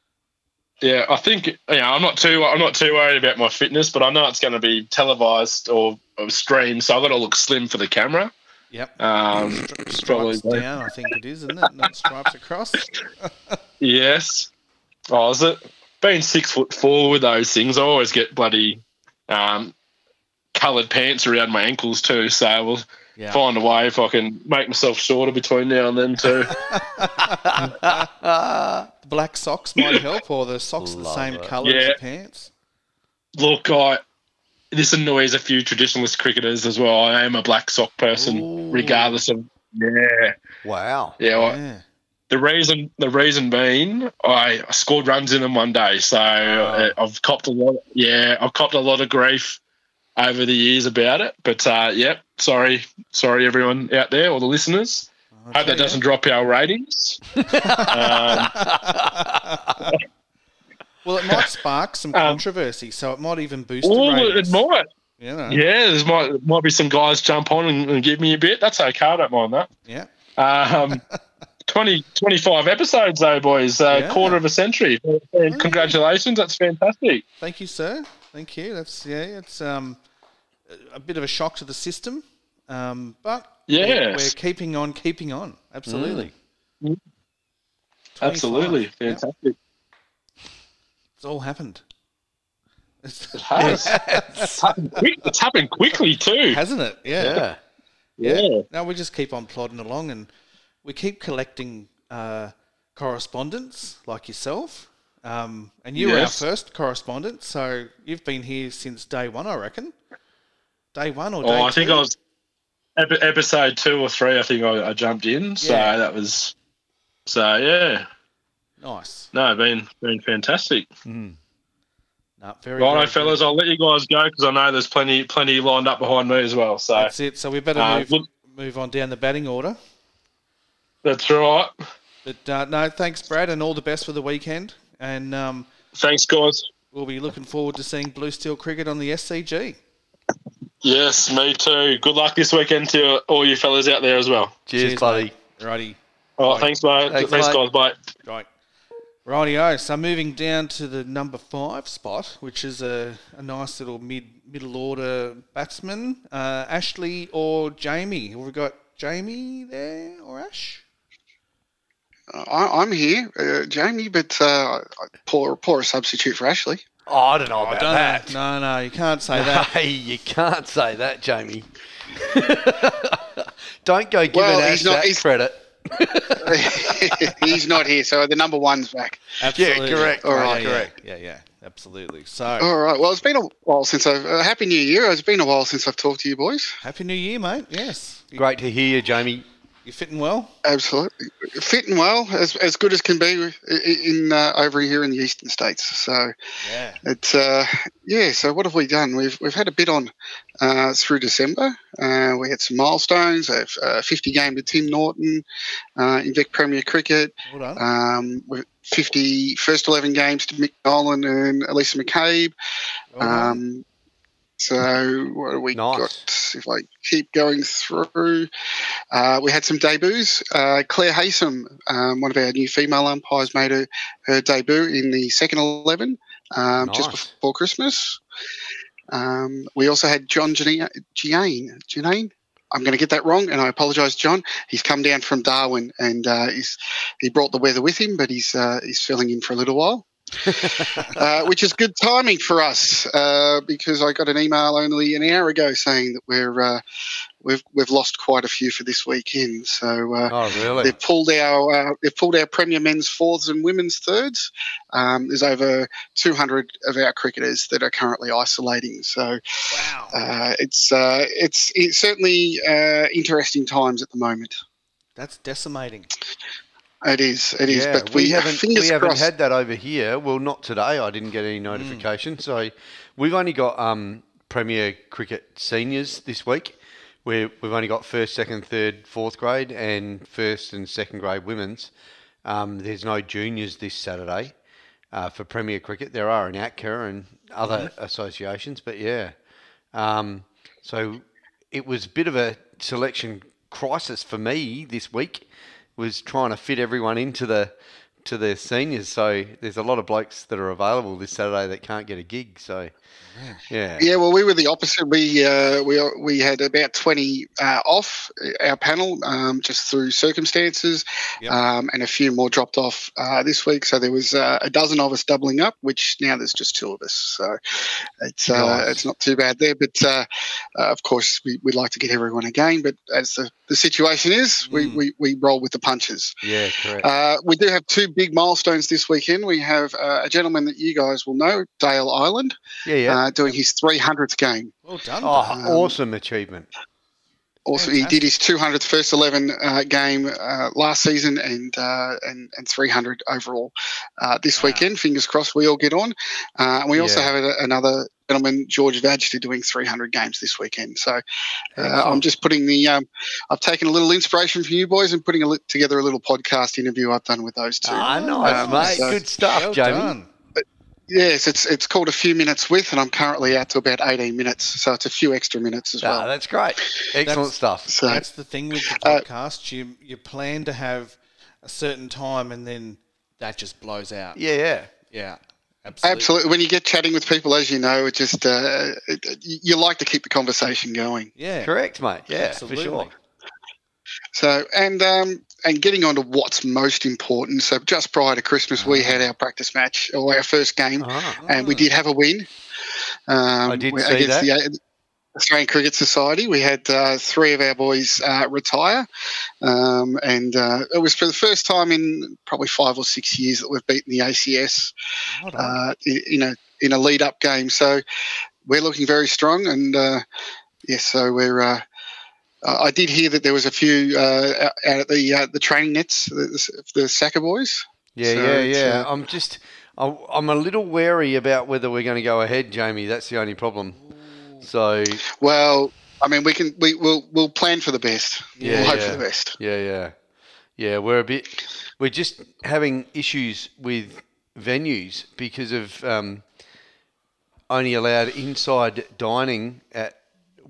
yeah, I think you know I'm not too I'm not too worried about my fitness, but I know it's going to be televised or, or streamed, so I've got to look slim for the camera. Yep. Um, Stri- probably stripes down, I think it is, isn't it? Not stripes across. [laughs] yes. Oh, is it? Being six foot four with those things, I always get bloody um, coloured pants around my ankles too. So I will Yeah. find a way if I can make myself shorter between now and then too. [laughs] [laughs] Black socks might help, or the socks are the same it. colour as Yeah. the pants. Look, I this annoys a few traditionalist cricketers as well. I am a black sock person, Ooh. regardless of yeah, wow. yeah. I- Yeah. The reason the reason being I scored runs in them one day, so uh, I've copped a lot. Yeah, I've copped a lot of grief over the years about it. But uh, yep, sorry, sorry everyone out there, all the listeners. Hope Okay, that doesn't drop our ratings. um, [laughs] Well, it might [laughs] spark some Um, controversy, so it might even boost the oh, it might. You know? Yeah, there's might might be some guys jump on and, and give me a bit. That's okay. I don't mind that. Yeah. Um, [laughs] 20, 25 episodes though, boys. Uh, Yeah. Quarter of a century. And congratulations. That's fantastic. Thank you, sir. Thank you. That's yeah. It's um a bit of a shock to the system, um, but we're, we're keeping on, keeping on. Absolutely. Mm. 25. Absolutely. Yep. Fantastic. It's all happened. It's, It has. it's, [laughs] happened quick, it's happened quickly too. hasn't it? Yeah. Yeah. Yeah. No, we just keep on plodding along, and we keep collecting uh, correspondence like yourself. Um, and you Yes. were our first correspondent, so you've been here since day one, I reckon. Day one or day Oh, I think two? I was epi- episode two or three. I think I, I jumped in. So that was. So yeah, nice. no, been been fantastic. No, very, Righto, very fellas, good. I'll let you guys go because I know there's plenty plenty lined up behind me as well. So That's it. So we better Uh, move look- move on down the batting order. That's right. But uh, no, thanks, Brad, and all the best for the weekend. And um, Thanks, guys. we'll be looking forward to seeing Blue Steel cricket on the SCG. Yes, me too. Good luck this weekend to all you fellas out there as well. Cheers, buddy. mate. Righty. Oh, Bye. thanks, mate. Thanks, Thanks, mate. guys. Bye. Right. Rightio. So moving down to the number five spot, which is a, a nice little mid middle order batsman, uh, Ashley or Jamie. Have we got Jamie there or Ash? I, I'm here, uh, Jamie, but uh, poor, poor substitute for Ashley. Oh, I don't know I about don't that. know. No, no, you can't say that. [laughs] Hey, you can't say that, Jamie. [laughs] don't go giving Well, Ash he's not- that credit. [laughs] He's not here, so the number one's back. Absolutely. correct. All right, Yeah, right, yeah, correct. Yeah, yeah, absolutely. So All right. Well, it's been a while since I've. Uh, Happy New Year. It's been a while since I've talked to you boys. happy New Year, mate. Yes. Great to hear you, Jamie. You fitting well? Absolutely, fitting well, as, as good as can be in uh, over here in the eastern states. So Yeah. it's uh, yeah. So what have we done? We've we've had a bit on uh, through December. Uh, we had some milestones. A uh, 50 game to Tim Norton uh, in Vic Premier Cricket. Well. Um, with 50 first 11 games to Mick Nolan and Elisa McCabe. Well. Um, so what have we Nice. got? If I keep going through, uh, we had some debuts. Uh, Claire Haysom, um, one of our new female umpires, made her, her debut in the second eleven um, just before Christmas. Um, we also had John Janine. Janine. Janine? I'm going to get that wrong, and I apologise, John. He's come down from Darwin, and uh, he's he brought the weather with him, but he's uh, he's filling in for a little while uh, which is good timing for us uh, because I got an email only an hour ago saying that we're uh, we've we've lost quite a few for this weekend. So uh, Oh, really? they've pulled our uh, they've pulled our Premier men's fourths and women's thirds. Um, there's over 200 of our cricketers that are currently isolating. So wow. uh, it's uh, it's it's certainly uh, interesting times at the moment. That's decimating. It is. It is. yeah, but we, we, haven't we haven't crossed. had that over here. Well, not today. I didn't get any notification. So we've only got um, Premier Cricket seniors this week. Where we've only got first, second, third, fourth grade, and first and second grade women's. Um, there's no juniors this Saturday uh, for Premier Cricket. There are in ATCA and other associations, but yeah. Um, so it was a bit of a selection crisis for me this week. Was trying to fit everyone into the to their seniors. So there's a lot of blokes that are available this Saturday that can't get a gig. So yeah, Yeah, well, we were the opposite. We uh, we we had about twenty uh, off our panel um, just through circumstances, Yep. um, and a few more dropped off uh, this week. So there was uh, a dozen of us doubling up, which now there's just two of us. So it's uh, Nice. it's not too bad there. But uh, uh, of course, we, we'd like to get everyone again. But as the, the situation is, we, Mm. we, we roll with the punches. yeah, correct. Uh, we do have two big milestones this weekend. We have uh, a gentleman that you guys will know, Dale Island, yeah, yeah. uh, doing his 300th game. Well done. oh, um, awesome achievement. Also, he did his 200th first 11 uh, game uh, last season and, uh, and and 300 overall uh, this Wow. weekend. Fingers crossed we all get on. Uh, and we also have a, another gentleman, George Vagster, doing 300 games this weekend. So uh, I'm just putting the, um, I've taken a little inspiration from you boys and putting a li- together a little podcast interview I've done with those two. Ah, nice, Um, mate. so- Good stuff, Well Jamie. done. Yes, it's it's called a few minutes with, and I'm currently out to about 18 minutes, so it's a few extra minutes as Ah, well. that's great. Excellent That's- stuff. So That's the thing with the Uh, podcast. you you plan to have a certain time, and then that just blows out. Yeah, yeah. Yeah, absolutely. absolutely, when you get chatting with people, as you know, it just uh, it, it- you like to keep the conversation going. Yeah, Correct, mate. Yeah, Absolutely. for sure. So and um, and getting on to what's most important. So just prior to Christmas, we had our practice match or our first game, Ah, and we did have a win. Um, I did see against that. the Australian Cricket Society. We had uh, three of our boys uh, retire, um, and uh, it was for the first time in probably five or six years that we've beaten the ACS uh, in a in a lead up game. So we're looking very strong, and uh, yes, so we're. Uh, I did hear that there was a few uh, out at the uh, the training nets, the, the, SACA boys. Yeah, So yeah, yeah. uh, I'm just, I- I'm a little wary about whether we're going to go ahead, Jamie. That's the only problem. So, Well, I mean, we can we will we'll plan for the best. Yeah, we'll hope yeah. for the best. yeah, yeah, yeah. We're a bit, we're just having issues with venues because of um, only allowed inside dining at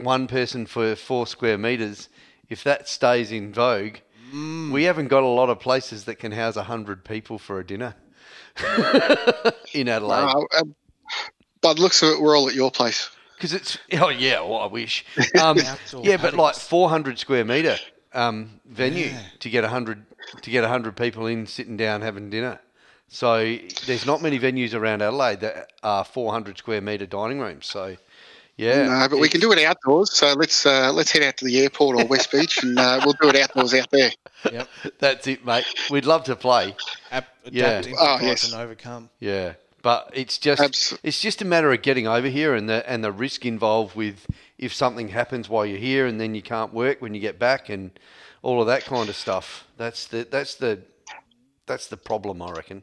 one person for four square meters. If that stays in vogue, we haven't got a lot of places that can house hundred people for a dinner [laughs] in Adelaide. Uh, by the looks of it, we're all at your place. Because it's oh yeah, well I wish. [laughs] Um, Outdoor yeah, but like 400 square meter um, venue Yeah. to get 100 to get 100 people in sitting down having dinner. So there's not many venues around Adelaide that are 400 square meter dining rooms. So yeah, no, but we can do it outdoors. So let's uh, let's head out to the airport or West Beach, and uh, we'll do it outdoors out there. [laughs] yep. That's it, mate. We'd love to play. Ap- Yeah. adapt, Oh, yes. and overcome. Yeah, but it's just Abs- it's just a matter of getting over here and the and the risk involved with if something happens while you're here and then you can't work when you get back and all of that kind of stuff. That's the that's the that's the problem, I reckon.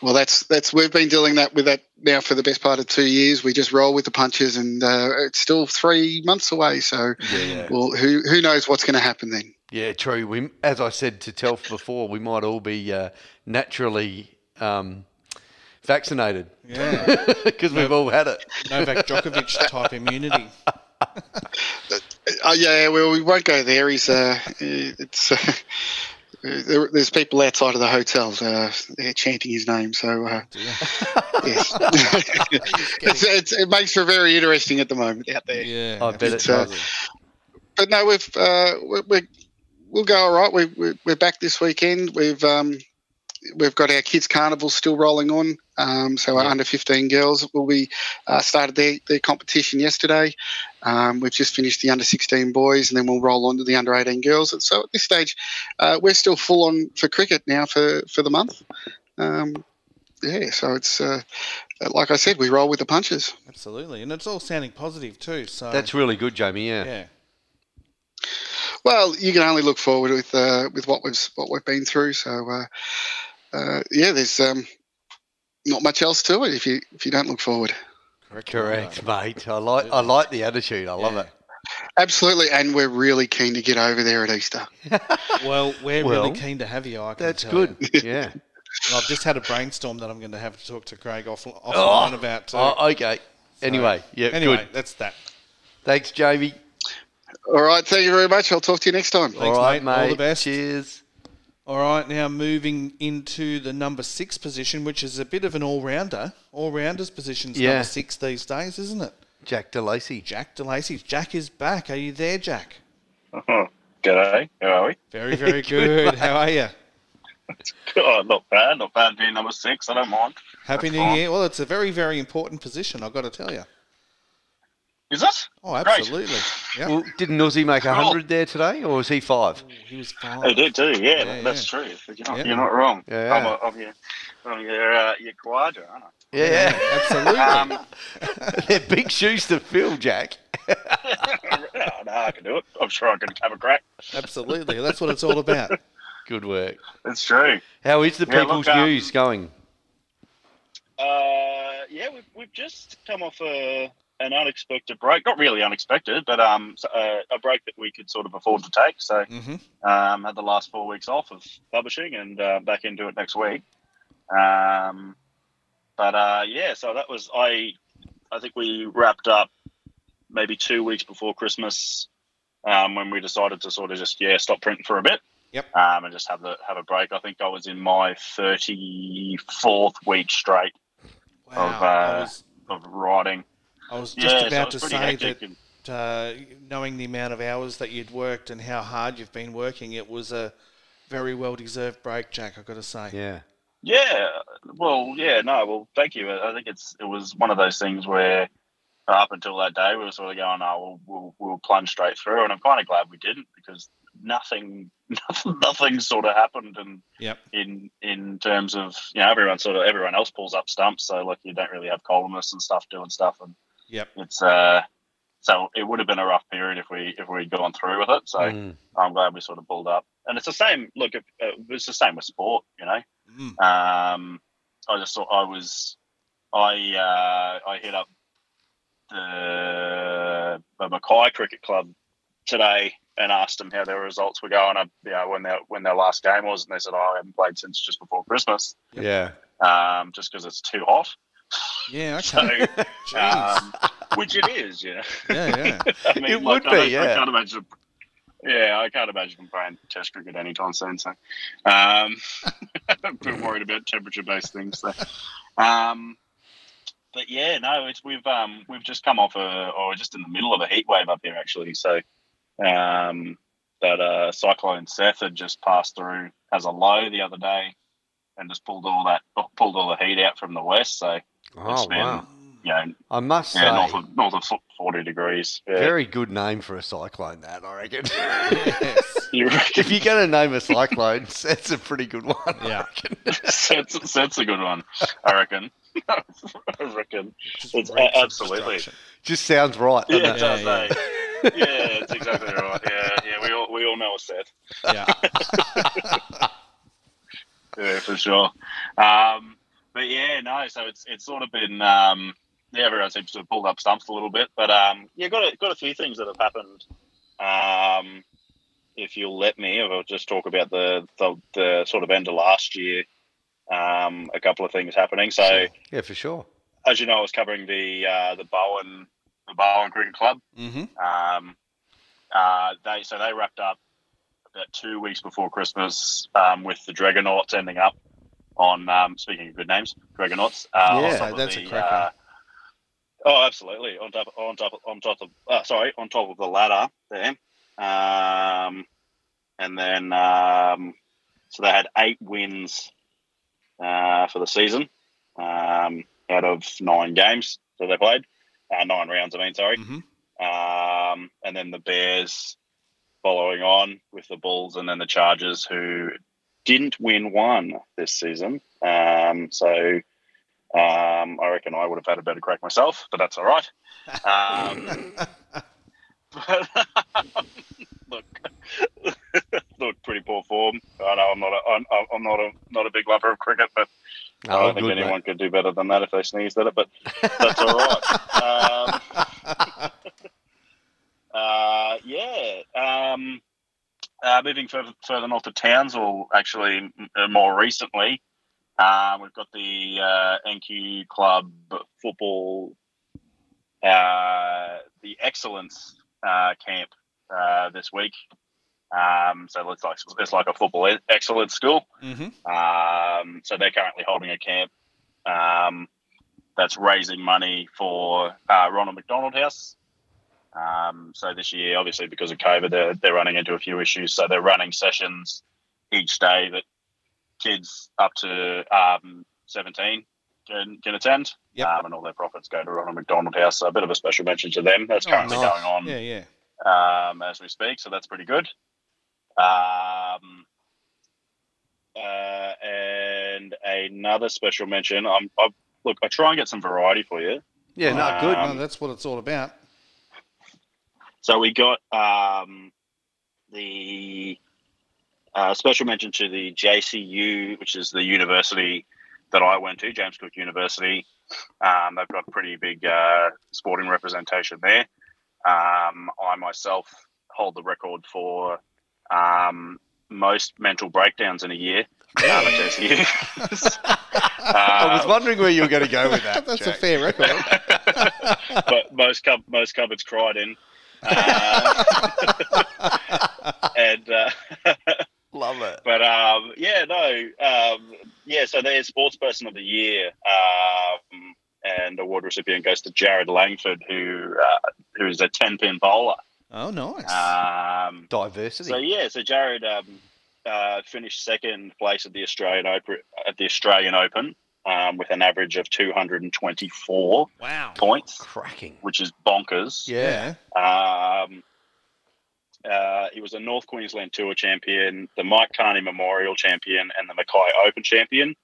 Well, that's that's we've been dealing that with that now for the best part of two years. We just roll with the punches, and uh, it's still three months away. So, Yeah, yeah. well, who who knows what's going to happen then? Yeah, true. We, as I said to Telf before, we might all be uh, naturally um, vaccinated Yeah. [laughs] because we've all had it. Novak Djokovic type immunity. Oh [laughs] yeah, well, we won't go there. He's uh, it's. Uh, [laughs] there, there's people outside of the hotel uh, they're chanting his name, so uh, [laughs] yes, [laughs] it's, it's, it makes for very interesting at the moment out there. Yeah. I bet it It's, uh, does. but no, we've uh, we, we, we'll go all right. We, we, we're back this weekend. We've um, we've got our kids' carnival still rolling on. Um, so our under fifteen girls will be uh, started their, their competition yesterday. Um, we've just finished the under sixteen boys, and then we'll roll on to the under eighteen girls. And so at this stage, uh, we're still full on for cricket now for for the month. Um, yeah, so it's uh, like I said, we roll with the punches. Absolutely. And it's all sounding positive too. So That's really good, Jamie. Yeah. yeah. Well, you can only look forward with uh, with what we've what we've been through. So, uh, uh, yeah, there's um, not much else to it if you if you don't look forward. Correct. Correct, mate. I like I like the attitude. I love Yeah. it. Absolutely, and we're really keen to get over there at Easter. [laughs] Well, we're Well, really keen to have you. I can That's tell good. you. Yeah. And [laughs] I've just had a brainstorm that I'm going to have to talk to Craig off, offline Oh, about. Too. oh, okay. Anyway, yeah, anyway, good. that's that. Thanks, Jamie. All right, thank you very much. I'll talk to you next time. Thanks, All right, mate. All the best. Cheers. All right, now moving into the number six position, which is a bit of an all-rounder. All-rounders position's Yeah. number six these days, isn't it? Jack DeLacy. Jack DeLacy. Jack is back. Are you there, Jack? [laughs] G'day, how are we? Very, very [laughs] good. How are you? [laughs] Oh, not bad, not bad being number six, I don't mind. Happy New. Year. Well, it's a very, very important position. I've got to tell you. Is it? Oh, absolutely. Yeah, Well, didn't Nuzzy make a Cool. hundred there today, or was he five? he was five. He did too, yeah, Yeah, that's true. You're not, Yeah. you're not wrong. Yeah. I'm, a, I'm your, I'm your, uh, your quadra, aren't I? Yeah, Absolutely. Um, [laughs] they're big shoes to fill, Jack. no, [laughs] [laughs] no, I can do it. I'm sure I can have a crack. Absolutely. That's what it's all about. Good work. That's true. How is the Yeah, people's look, um, news going? Uh, yeah, we've, we've just come off a, an unexpected break. Not really unexpected, but um, so, uh, a break that we could sort of afford to take. So hmm um, had the last four weeks off of publishing and uh, back into it next week. Um, but uh, yeah, so that was I. I think we wrapped up maybe two weeks before Christmas um, when we decided to sort of just yeah stop printing for a bit. Yep. Um, and just have the have a break. I think I was in my thirty fourth week straight Wow. Of, uh, was, of writing. I was just yeah, about it to was pretty say hectic that uh, knowing the amount of hours that you'd worked and how hard you've been working, it was a very well deserved break, Jack. I've got to say. Yeah. Yeah, well, yeah, no, well, thank you. I think it's it was one of those things where up until that day we were sort of going, oh, we'll we'll, we'll plunge straight through, and I'm kind of glad we didn't because nothing, [laughs] nothing, nothing sort of happened, and Yep. in in terms of you know everyone sort of everyone else pulls up stumps, so like you don't really have columnists and stuff doing stuff, and Yep. it's uh. So it would have been a rough period if we if we'd gone through with it. So Mm. I'm glad we sort of pulled up. And it's the same. Look, it, uh, it's the same with sport. You know, Mm. um, I just thought I was, I uh, I hit up the, the Mackay Cricket Club today and asked them how their results were going. Up, you know, when their when their last game was, and they said, "Oh, I haven't played since just before Christmas, Yeah. um, just because it's too hot." Yeah. [laughs] Okay. [laughs] Jeez. um, which it is, you know. yeah. Yeah. [laughs] I mean, It like, would I be, don't- I can't imagine. Yeah, I can't imagine them playing Test cricket anytime soon. So, um, I'm been worried about temperature-based things. So, um, but yeah, no, it's we've um, we've just come off a, or just in the middle of a heat wave up here actually. So, um, that uh, cyclone Seth had just passed through as a low the other day, and just pulled all that pulled all the heat out from the west. So, Oh been- wow. you know, I must yeah, say, north of north of forty degrees. Yeah. very good name for a cyclone. That I reckon. [laughs] Yes. You reckon? if you're going to name a cyclone, [laughs] that's a pretty good one. Yeah. [laughs] that's, that's a good one, I reckon. I reckon. Just It's reeks of absolutely. Just sounds right. Yeah, it? it does, Yeah, eh? yeah, it's exactly right. Yeah, yeah. We all we all know a Seth. Yeah. Yeah, for sure. Um, but yeah, no. So it's it's sort of been um, yeah, everyone seems to have pulled up stumps a little bit, but um, yeah, got a, got a few things that have happened. Um, if you'll let me, I'll just talk about the the, the sort of end of last year. Um, a couple of things happening. So Yeah, for sure. as you know, I was covering the uh, the Bowen the Bowen Cricket Club. mm-hmm. Um, uh, they so they wrapped up about two weeks before Christmas um, with the Dragonauts ending up on. Um, speaking of good names, Dragonauts. Uh, Yeah, that's a cracker. uh, oh, absolutely on top on top on top of uh, sorry on top of the ladder there. Um, and then um, so they had eight wins uh, for the season um, out of nine games that they played. Uh, nine rounds, I mean, sorry. Mhm. Um, and then the Bears following on with the Bulls and then the Chargers, who didn't win one this season. Um, so um, I reckon I would have had a better crack myself, but that's all right. Um, [laughs] but [laughs] look, [laughs] look, pretty poor form. I know I'm not a, I'm, I'm not a not a big lover of cricket, but I Oh, don't think good, mate. anyone could do better than that if they sneezed at it. But that's all right. Um, uh, yeah. Uh, moving further, further north to Townsville, actually, m- uh, more recently, uh, we've got the uh, NQ Club football, uh, the Excellence uh, Camp uh, this week. Um, so it looks like it's like a football excellence school. Mm-hmm. Um, so they're currently holding a camp um, that's raising money for uh, Ronald McDonald House. Um, so this year, obviously because of COVID, they're, they're running into a few issues. So they're running sessions each day that kids up to um, 17 can, can attend. Yep. Um, and all their profits go to Ronald McDonald House. So a bit of a special mention to them. That's Oh, currently nice. going on Yeah, yeah. um, as we speak, so that's pretty good. Um, uh, and another special mention. I'm, I, look, I try and get some variety for you. Yeah, no, good. Um, no, that's what it's all about. So we got um, the uh, special mention to the JCU, which is the university that I went to, James Cook University. Um, they've got pretty big uh, sporting representation there. Um, I myself hold the record for um, most mental breakdowns in a year. Um, at JCU. I was Uh, wondering where you were going to go with that. [laughs] That's a fair record. [laughs] but most cub- most cupboards cried in. Uh, [laughs] and uh, [laughs] Love it. but um, yeah, no, um, yeah. So they're sports person of the year, um, and award recipient goes to Jared Langford, who uh, who is a ten pin bowler. oh, nice. Um, Diversity. so yeah, so Jared um, uh, finished second place at the Australian Open at the Australian Open um, with an average of two hundred and twenty four wow. points, Cracking. which is bonkers. Yeah. Um, uh, he was a North Queensland Tour champion, the Mike Carney Memorial champion, and the Mackay Open champion.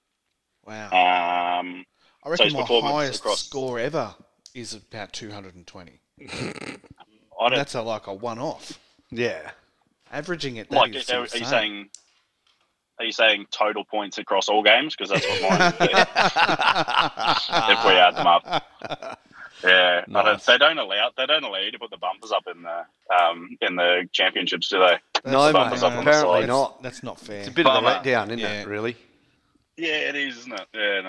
Wow. Um, I reckon his my highest across- score ever is about 220. [laughs] I don't That's a, like a one-off. Yeah. Averaging it, that like. is Are, are you saying? Are you saying total points across all games? Because that's what mine. would [laughs] be, if we add them up. Yeah, I don't, they don't allow they don't allow you to put the bumpers up in the um, in the championships, do they? No, the mate. bumpers up on Apparently sides. not. That's not fair. It's a bit of a Bummer. letdown, isn't Yeah. it? Really? Yeah, it is, isn't it? Yeah,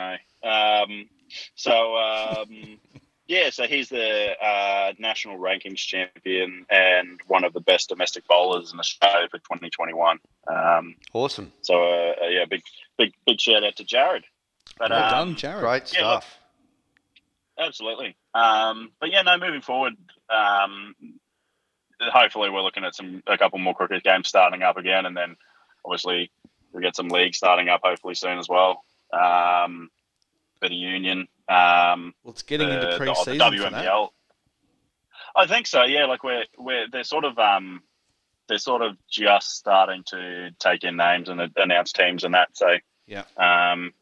no. Um, so, um, yeah, so he's the uh, national rankings champion and one of the best domestic bowlers in Australia for 2021. Um, Awesome. so, uh, yeah, big, big, big shout out to Jared. But, well um, done, Jared. Great Yeah, look- stuff. Absolutely. Um, but yeah, no, moving forward, um, hopefully we're looking at some a couple more cricket games starting up again, and then obviously we get some leagues starting up hopefully soon as well. Um, bit of union. Um, Well, it's getting into the- the- pre-season the for that. WMBL. I think so. Yeah, like we're we're they're sort of um they're sort of just starting to take in names and announce teams and that. So Yeah. Um,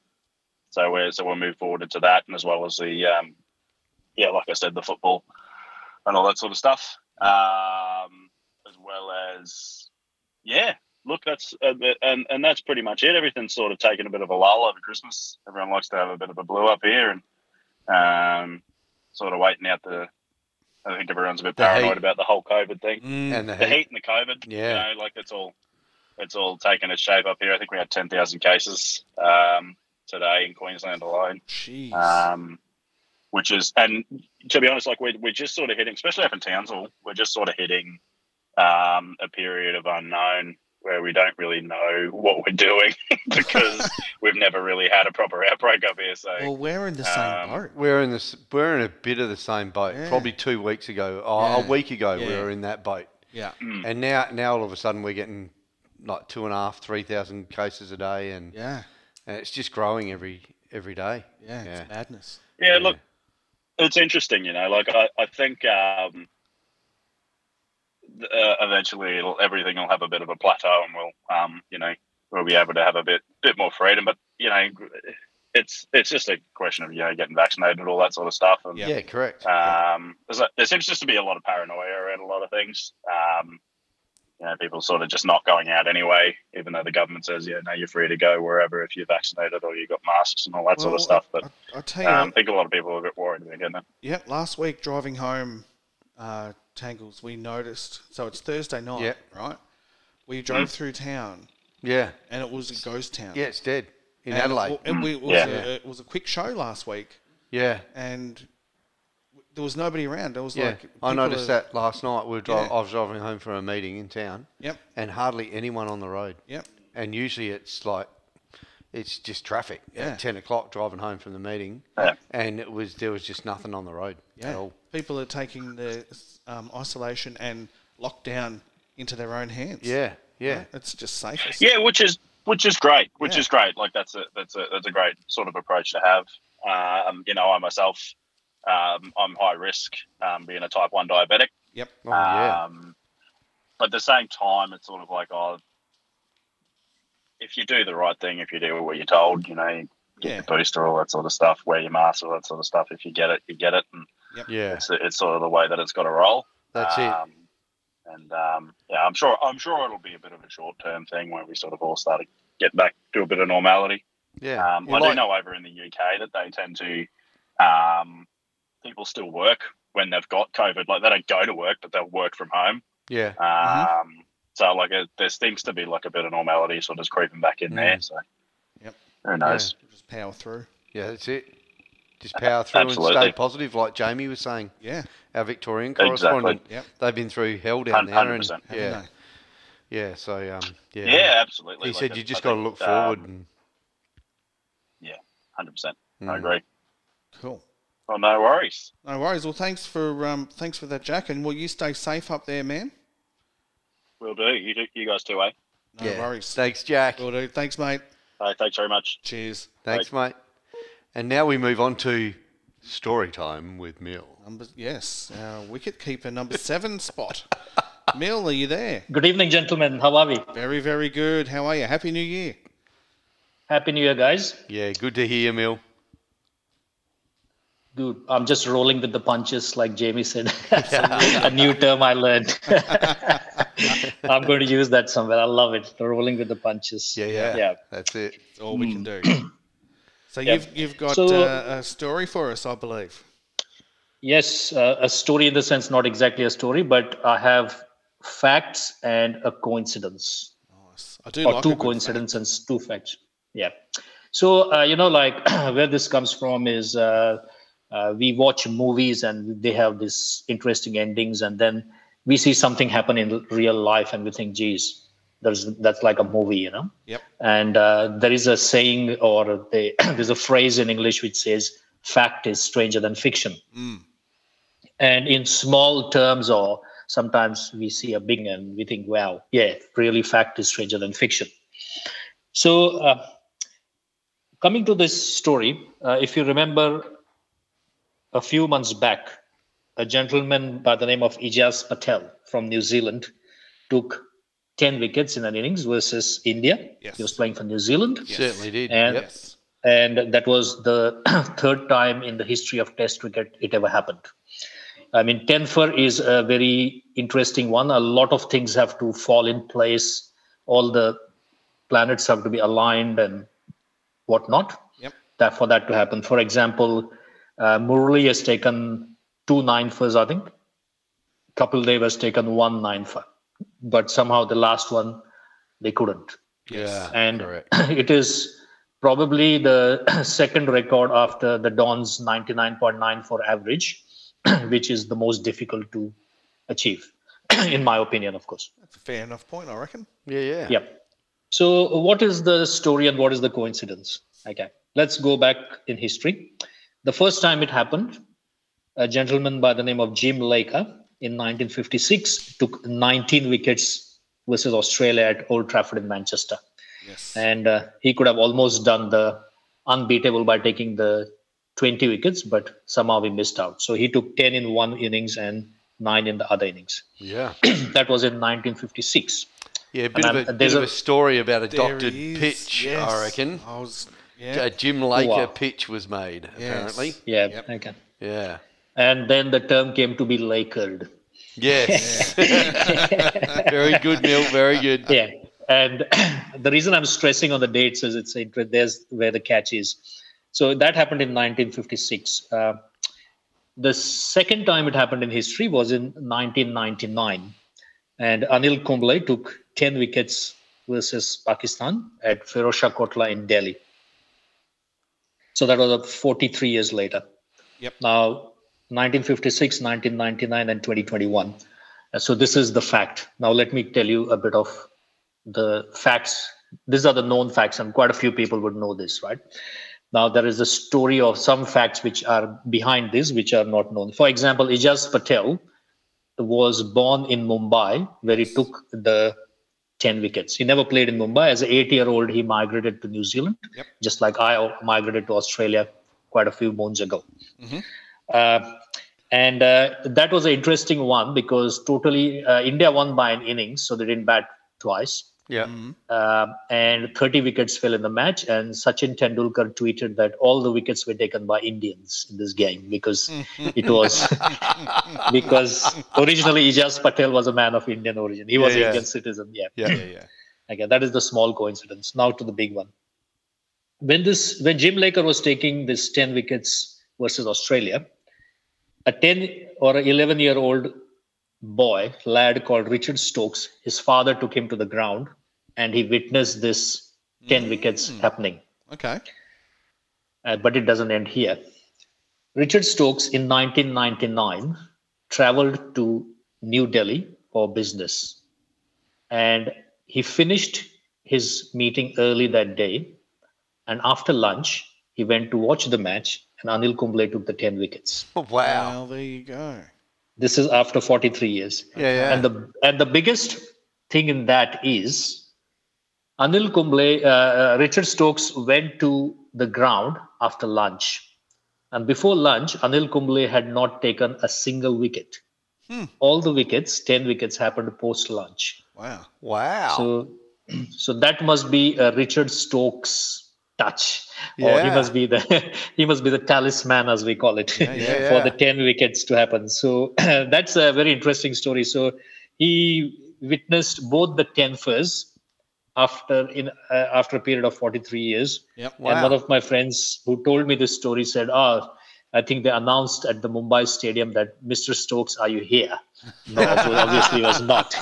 so we're so we'll move forward into that, and as well as the um, yeah, like I said, the football and all that sort of stuff. Um, as well as yeah, look, that's uh, and and that's pretty much it. Everything's sort of taken a bit of a lull over Christmas. Everyone likes to have a bit of a blue up here, and um, sort of waiting out the. I think everyone's a bit The paranoid heat. about the whole COVID thing. Mm. And the The heat. heat and the COVID. Yeah. You know, like it's all it's all taken its shape up here. I think we had ten thousand cases um, today in Queensland alone. Jeez. Um, which is, and to be honest, like we're, we're just sort of hitting, especially up in Townsville, we're just sort of hitting um, a period of unknown where we don't really know what we're doing [laughs] because [laughs] we've never really had a proper outbreak up here. So well, we're in the same um, boat. We're in this. We're in a bit of the same boat. Yeah. Probably two weeks ago, or Yeah. a week ago, we were in that boat. Yeah. mm, And now, now all of a sudden, we're getting like two and a half, three thousand cases a day, and, Yeah. and it's just growing every every day. Yeah. Yeah. It's madness. yeah, look, it's interesting, you know. Like I, I think um, uh, eventually it'll, everything will have a bit of a plateau, and we'll, um, you know, we'll be able to have a bit bit more freedom. But you know, it's it's just a question of you know getting vaccinated and all that sort of stuff. And Yeah. Correct. Um, there seems just to be a lot of paranoia around a lot of things. Um, you know, people sort of just not going out anyway, even though the government says, yeah, no, you're free to go wherever if you're vaccinated or you've got masks and all that sort of stuff. But I, I tell you, um, I think a lot of people are a bit worried about getting yeah, last week driving home, uh, Tangles, we noticed. So it's Thursday night, Yeah. right? We drove through town, yeah, and it was a ghost town. yeah, it's dead in and, Adelaide. And we, it, was Yeah. a, it was a quick show last week, Yeah, and there was nobody around. There was yeah. like I noticed are- that last night. We were dri- Yeah. I was driving home from a meeting in town, Yep. and hardly anyone on the road. Yep. And usually it's like it's just traffic Yeah. at ten o'clock driving home from the meeting, Yeah. and it was there was just nothing on the road at Yeah. all. People are taking the um, isolation and lockdown into their own hands. Yeah, yeah, Right? It's just safest. Yeah, which is which is great. Which Yeah. is great. Like that's a that's a that's a great sort of approach to have. Um, you know, I myself, um, I'm high risk, um, being a type one diabetic. Yep. oh yeah, Um, but at the same time, it's sort of like, oh, if you do the right thing, if you do what you're told, you know, get Yeah. your booster, all that sort of stuff, wear your mask, all that sort of stuff. If you get it, you get it, and yeah. it's it's sort of the way that it's got to roll. That's it. um, And um, yeah, I'm sure I'm sure it'll be a bit of a short term thing where we sort of all start to get back to a bit of normality. Yeah, Um, I like- do know over in the UK that they tend to um, people still work when they've got COVID. Like they don't go to work, but they'll work from home. yeah, Um, So like it, there seems to be like a bit of normality sort of creeping back in there. So Yep. who knows? Just power through. yeah. That's it. Just power through and stay positive, like Jamie was saying. Yeah. Our Victorian correspondent. Exactly. correspondent. Yep. They've been through hell down there, and 100%. Haven't yeah, they? yeah. So um, yeah, Yeah, absolutely. He Like, said I- you just got to look forward. um, and, Hundred percent. I Mm. agree. Cool. Well, no worries. No worries. Well, thanks for um, thanks for that, Jack. And will you stay safe up there, man? We'll do. You do. You guys too, eh? No yeah. worries. Thanks, Jack. Will do. Thanks, mate. Hey, thanks very much. Cheers. Thanks, mate. And now we move on to story time with Mill. Number yes, our wicket keeper number seven spot. [laughs] Mill, are you there? Good evening, gentlemen. How are we? Very, very good. How are you? Happy New Year. Happy New Year, guys. Yeah, good to hear, you, Mill. Good. I'm just rolling with the punches, like Jamie said. [laughs] a new term I learned. [laughs] I'm going to use that somewhere. I love it. The rolling with the punches. Yeah, yeah, Yeah. That's it. That's all we can do. [clears throat] So Yep. you've you've got So- uh, a story for us, I believe. Yes, uh, a story in the sense, not exactly a story, but I have facts and a coincidence. Nice. I do or like a two good coincidences, two facts. Yeah. So uh, you know, like [clears throat] where this comes from is uh, uh, we watch movies and they have these interesting endings, and then we see something happen in real life, and we think, "Geez, there's that's like a movie," you know. Yep. And uh, there is a saying, or they, [clears throat] there's a phrase in English which says, "Fact is stranger than fiction." Mm. and in small terms or sometimes we see a big and we think wow yeah really fact is stranger than fiction so uh, coming to this story uh, if you remember a few months back a gentleman by the name of ajaz patel from new zealand took 10 wickets in an innings versus india Yes. he was playing for new zealand Yes. Certainly did. And- Yes. and that was the [clears throat] third time in the history of test cricket it ever happened i mean 10 for is a very interesting one a lot of things have to fall in place all the planets have to be aligned and whatnot. Yep. That for that to happen. For example, uh, Murali has taken two nine first, I think. Kapil Dev has taken one nine for, but somehow the last one they couldn't. Yeah. And correct. [laughs] it is probably the [clears throat] second record after the Don's 99.94 average, [clears throat] which is the most difficult to achieve, [clears throat] in my opinion, of course. That's a fair enough point, I reckon. Yeah, yeah. Yep. So, what is the story and what is the coincidence? Okay, let's go back in history. The first time it happened, a gentleman by the name of Jim Laker in 1956 took 19 wickets versus Australia at Old Trafford in Manchester. Yes. And uh, he could have almost done the unbeatable by taking the 20 wickets, but somehow he missed out. So he took 10 in one innings and nine in the other innings. Yeah. [clears throat] that was in 1956. Yeah, a bit, of, a, I'm- bit there's of a- a story about a There doctored pitch, Yes. I reckon. I was, yeah. A Jim Laker Wow. pitch was made, Yes. apparently. Yeah, Yep. okay. Yeah. And then the term came to be Lakered. Yes. [laughs] [laughs] very good, Mill. Very good. Yeah. And [clears throat] the reason I'm stressing on the dates is it's there's where the catch is. So that happened in 1956. Uh, the second time it happened in history was in 1999, and Anil Kumble took 10 wickets versus Pakistan at Firozshah Kotla in Delhi. So that was uh, 43 years later. Yep. Now, 1956, 1999, and 2021. Uh, So this is the fact. Now let me tell you a bit of the facts. These are the known facts, and quite a few people would know this, right? Now there is a story of some facts which are behind this, which are not known. For example, Ajaz Patel was born in Mumbai, where he took the 10 wickets. He never played in Mumbai. As an eight-year-old, he migrated to New Zealand, Yep. just like I migrated to Australia quite a few moons ago. Mhm. Uh, and uh, that was an interesting one because totally uh, India won by an innings, so they didn't bat twice. Yeah. Uh, and 30 wickets fell in the match. And Sachin Tendulkar tweeted that all the wickets were taken by Indians in this game because [laughs] it was because originally Ajaz Patel was a man of Indian origin. He was Yeah, an yeah. Indian citizen. Yeah. Yeah. Yeah, yeah. [laughs] Okay, that is the small coincidence. Now to the big one. When this when Jim Laker was taking this 10 wickets versus Australia, a 10 or 11 year old boy, lad called Richard Stokes, his father took him to the ground and he witnessed this 10 wickets happening. Okay. Uh, but it doesn't end here. Richard Stokes in 1999 traveled to New Delhi for business. And he finished his meeting early that day. And after lunch, he went to watch the match, and Anil Kumble took the 10 wickets. Oh, [laughs] wow. Well, there you go. This is after 43 years. Yeah, yeah. And the and the biggest thing in that is Anil Kumble, uh, uh, Richard Stokes went to the ground after lunch, and before lunch, Anil Kumble had not taken a single wicket. Hmm. All the wickets, ten wickets, happened post lunch. Wow. wow. So, [clears throat] so that must be a Richard Stokes touch, or he must be the [laughs] he must be the talisman, as we call it, Yeah, yeah, [laughs] for the ten wickets to happen. So [clears throat] that's a very interesting story. So he witnessed both the ten first after in uh, after a period of 43 years. Yep. And one of my friends who told me this story said, "Oh, I think they announced at the Mumbai Stadium that Mr. Stokes, are you here?" [laughs] No, obviously he was not.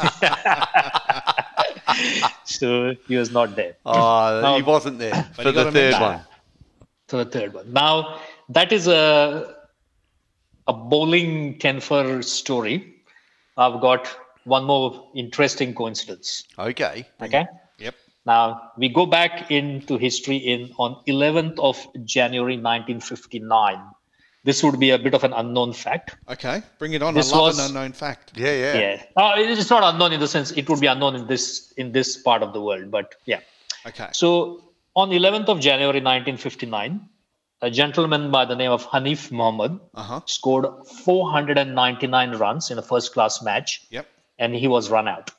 [laughs] so he was not there. oh, Now- he wasn't there for the third one. For the third one. Now that is a a bowling tenfer story. I've got one more interesting coincidence. Okay. Okay. Yep. Now we go back into history in on 11th of January 1959. This would be a bit of an unknown fact. Okay. Bring it on. This I love was- an unknown fact. Yeah, yeah. Yeah, Uh, it's not unknown in the sense it would be unknown in this in this part of the world, but yeah. Okay. So on 11th of January 1959, a gentleman by the name of Hanif Muhammad Uh huh. scored 499 runs in a first class match Yep. and he was run out.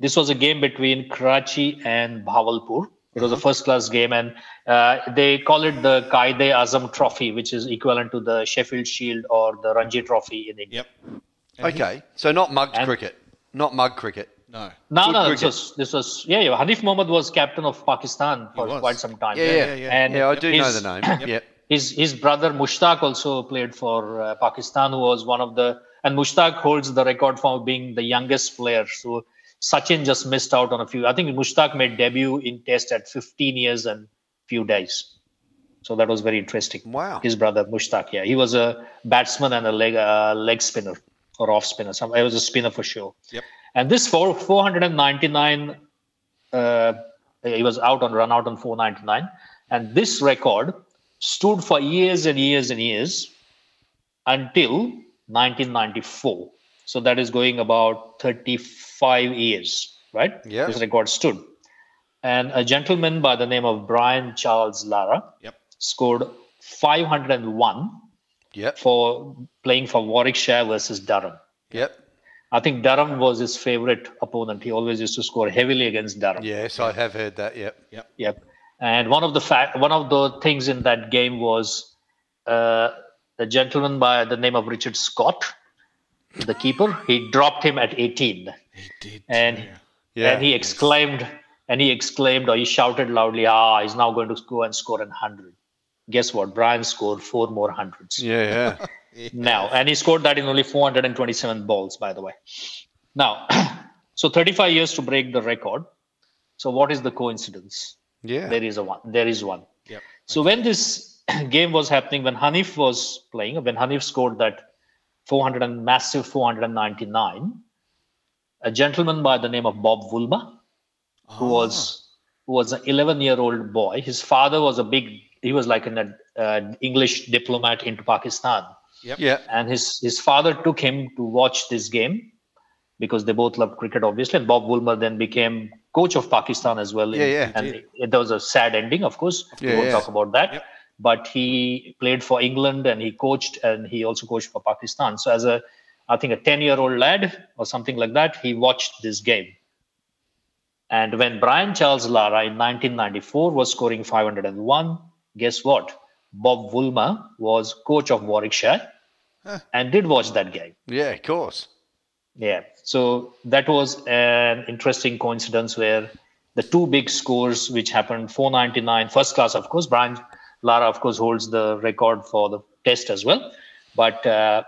This was a game between Karachi and Bahawalpur. It was a first class game, and uh, they call it the Qaide Azam Trophy, which is equivalent to the Sheffield Shield or the Ranji Trophy in India. Yep. And he- Okay. So not mugged And- cricket. Not mug cricket. No. No, Good no, this was this was yeah, yeah. Hanif Mohammed was captain of Pakistan for quite some time. Yeah, yeah, yeah, yeah. And Yeah, I do know his- the name. [coughs] Yep. His his brother Mushtaq also played for uh, Pakistan, who was one of the and Mushtaq holds the record for being the youngest player. So Sachin just missed out on a few. I think Mushtaq made debut in Test at 15 years and few days. So that was very interesting. Wow. His brother Mushtaq, yeah, he was a batsman and a leg uh, leg spinner or off spinner. Some I was a spinner for sure. Yep. And this for 499, uh, he was out on run out on 499, and this record stood for years and years and years until 1994. So that is going about 35 years, right? Yeah. This record stood. And a gentleman by the name of Brian Charles Lara Yep. scored 501 Yep. for playing for Warwickshire versus Durham. Yep. I think Durham was his favorite opponent. He always used to score heavily against Durham. Yes, I have heard that. Yep. Yep. And one of the fact, one of the things in that game was uh, a gentleman by the name of Richard Scott, the keeper. He dropped him at 18, He did. and yeah. Yeah. and he exclaimed, and he exclaimed, or he shouted loudly, "Ah, he's now going to go and score an hundred." Guess what? Brian scored four more hundreds Yeah. Yeah. [laughs] now, and he scored that in only 427 balls, by the way. Now, [clears throat] so 35 years to break the record. So, what is the coincidence? Yeah. There is a one. There is one. Yep. So when this [clears throat] game was happening, when Hanif was playing, when Hanif scored that 400 and massive 499, a gentleman by the name of Bob Woolmer, who Ah. was who was an 11 year old boy. His father was a big. He was like an uh, English diplomat into Pakistan, Yeah. and his his father took him to watch this game because they both loved cricket, obviously. And Bob Woolmer then became coach of Pakistan as well. Yeah, yeah. And it, it was a sad ending, of course. we won't yeah. talk about that. Yep. But he played for England and he coached and he also coached for Pakistan. So as a, I think a 10 year old lad or something like that, he watched this game. And when Brian Charles Lara in 1994 was scoring 501, guess what? Bob Woolmer was coach of Warwickshire Huh. and did watch that game. Yeah. Of course. Yeah. So that was an interesting coincidence where the two big scores which happened 499 first class of course Brian Lara of course holds the record for the test as well but uh,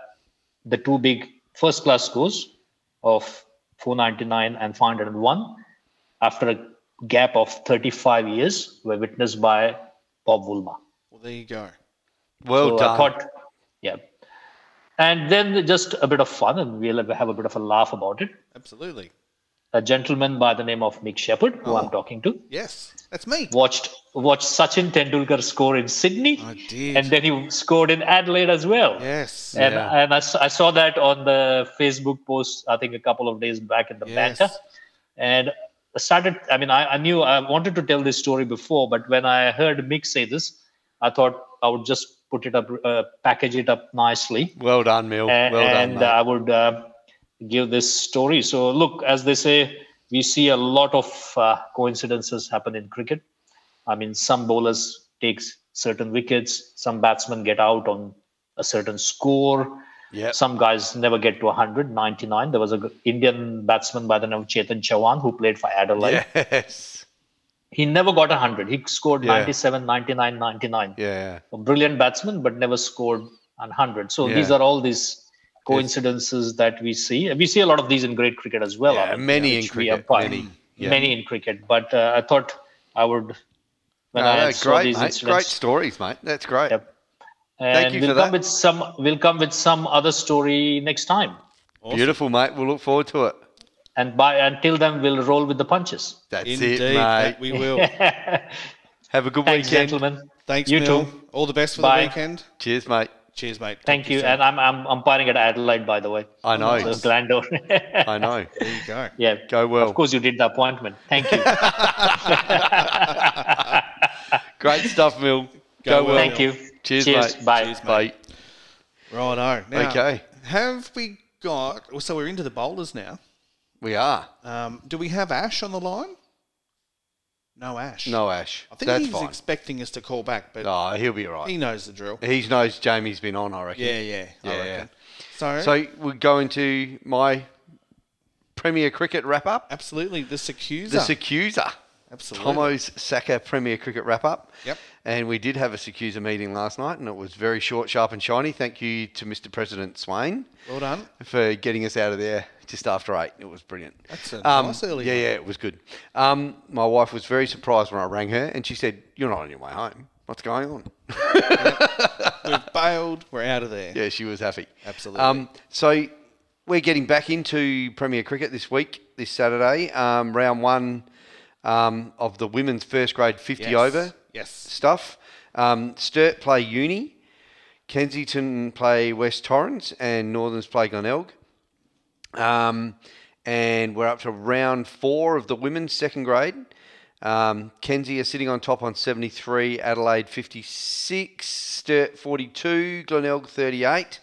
the two big first class scores of 499 and 501 after a gap of 35 years were witnessed by Bob Woolmer. Well, there you go. Well So done. I thought, yeah. And then just a bit of fun, and we'll have a bit of a laugh about it. Absolutely. A gentleman by the name of Mick Shepherd, who Oh. I'm talking to, Yes, that's me. watched watched Sachin Tendulkar score in Sydney, I did. and then he scored in Adelaide as well. yes. And, Yeah. and I, s- I saw that on the Facebook post, I think a couple of days back in the Yes. banter. And I started, I mean, I, I knew I wanted to tell this story before, but when I heard Mick say this, I thought I would just put it up, uh, package it up nicely. Well done, Mill. A- well done, and mate. I would uh, give this story. So, look, as they say, we see a lot of uh, coincidences happen in cricket. I mean, some bowlers take certain wickets, some batsmen get out on a certain score. Yep. Some guys never get to 100, 99. There was an Indian batsman by the name of Chetan Chauhan who played for Adelaide. Yes. He never got 100. He scored Yeah. 97, 99, 99 Yeah. a brilliant batsman, but never scored 100. So Yeah. these are all these coincidences that we see. We see a lot of these in great cricket as well. Yeah, I mean, many in cricket, many, yeah. Many in cricket. But uh, I thought I would, when No, I no, saw great, these mate. Great stories, mate. That's great. Yep. Thank and you we'll for come that. with some. We'll come with some other story next time. Awesome. Beautiful, mate. We'll look forward to it. And by until then, we'll roll with the punches. That's Indeed, it, mate. that we will. [laughs] Have a good Thanks, weekend. gentlemen. Thanks, You Mill. too. All the best for Bye. the weekend. Cheers, mate. Cheers, mate. Talk Thank you. soon. And I'm I'm umpiring at Adelaide, by the way. I know. So Glandore. [laughs] I know. there you go. yeah. Go well. Of course, you did the appointment. Thank you. [laughs] Great stuff, Mill. Go Go, well. well. Thank you. Cheers, Cheers. mate. Bye. Cheers, mate. Bye. Righto. Now, Okay. Have we got? So we're into the bowlers now. We are. Um, do we have Ash on the line? No Ash. No, Ash. I think That's he's fine. expecting us to call back, but Oh, he'll be all right. he knows the drill. He knows Jamie's been on, I reckon. Yeah, yeah, I Yeah, reckon. So, So we go into my Premier Cricket wrap up. Absolutely. The SACUSA. The SACUSA. Absolutely. Tomo's SACA Premier Cricket wrap up. Yep. And we did have a SACUSA meeting last night, and it was very short, sharp, and shiny. Thank you to Mr. President Swain Well done. for getting us out of there just after eight. It was brilliant. That's a Um, nice early Yeah, yeah, it was good. Um, my wife was very surprised when I rang her, and she said, "You're not on your way home. What's going on?" We've bailed. We're out of there. Yeah, she was happy. Absolutely. Um, so we're getting back into Premier Cricket this week, this Saturday. Um, round one um, of the women's first grade 50 Yes. over Yes. stuff. Um, Sturt play Uni, Kensington play West Torrens, and Northerns play Glenelg. Um, and we're up to round four of the women's second grade. Um, Kenzie are sitting on top on 73, Adelaide 56, Sturt 42, Glenelg 38,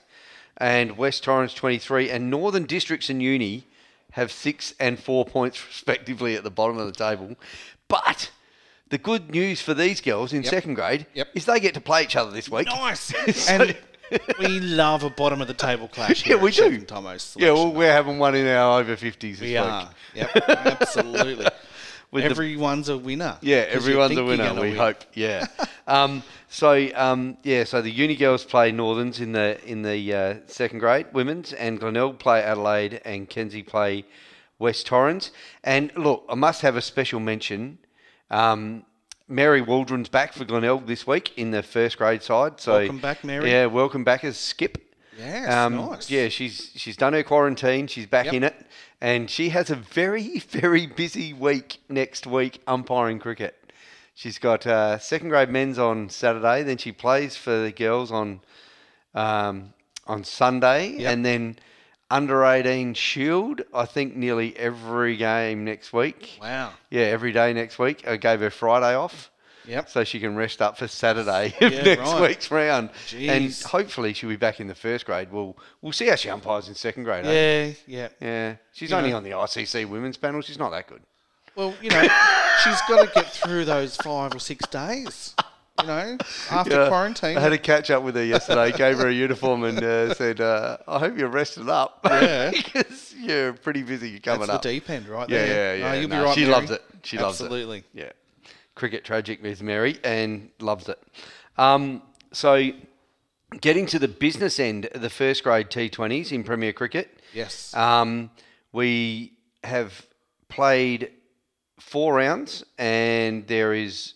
and West Torrens 23. And Northern Districts and Uni have six and four points [laughs] respectively at the bottom of the table. But the good news for these girls in Yep. second grade Yep. is they get to play each other this week. Nice. [laughs] And we love a bottom of the table clash. [laughs] Yeah, we at Chef do. and Tomo's Yeah, well, selection. we're having one in our over 50s this we week. are. Yep, absolutely. [laughs] With the- Everyone's a winner. Yeah, 'Cause you everyone's think a you're winner. gonna We win. hope. Yeah. um, so um, yeah, so the uni girls play Northerns in the in the uh, second grade women's, and Glenelg play Adelaide, and Kenzie play West Torrens. And look, I must have a special mention. Um, Mary Waldron's back for Glenelg this week in the first grade side. So Welcome back, Mary. Yeah, welcome back as skip. Yes, Um, nice. Yeah, she's she's done her quarantine. She's back Yep. in it, and she has a very [laughs] very busy week next week umpiring cricket. She's got uh, second grade men's on Saturday. Then she plays for the girls on um, on Sunday, Yep. and then under eighteen Shield. I think nearly every game next week. Wow. Yeah, every day next week. I gave her Friday off Yep. so she can rest up for Saturday Yeah, [laughs] next right. week's round. And hopefully she'll be back in the first grade. We'll we'll see how she umpires in second grade. eh? Yeah, yeah. Yeah. She's You only know. on the ICC women's panel. She's not that good. Well, you know, she's got to get through those five or six days. You know, [laughs] after Yeah. quarantine. I had a catch up with her yesterday. [laughs] gave her a uniform and uh, said, uh, "I hope you're rested up [laughs] Yeah. because you're pretty busy coming That's up." the deep end, right yeah, there. yeah, No, yeah. you'll No, be right. she Mary. loves it. She loves it. Absolutely. Yeah. Cricket tragic with Mary and loves it. Um, so, getting to the business end of the first grade T20s in Premier Cricket, Yes. um, we have played four rounds and there is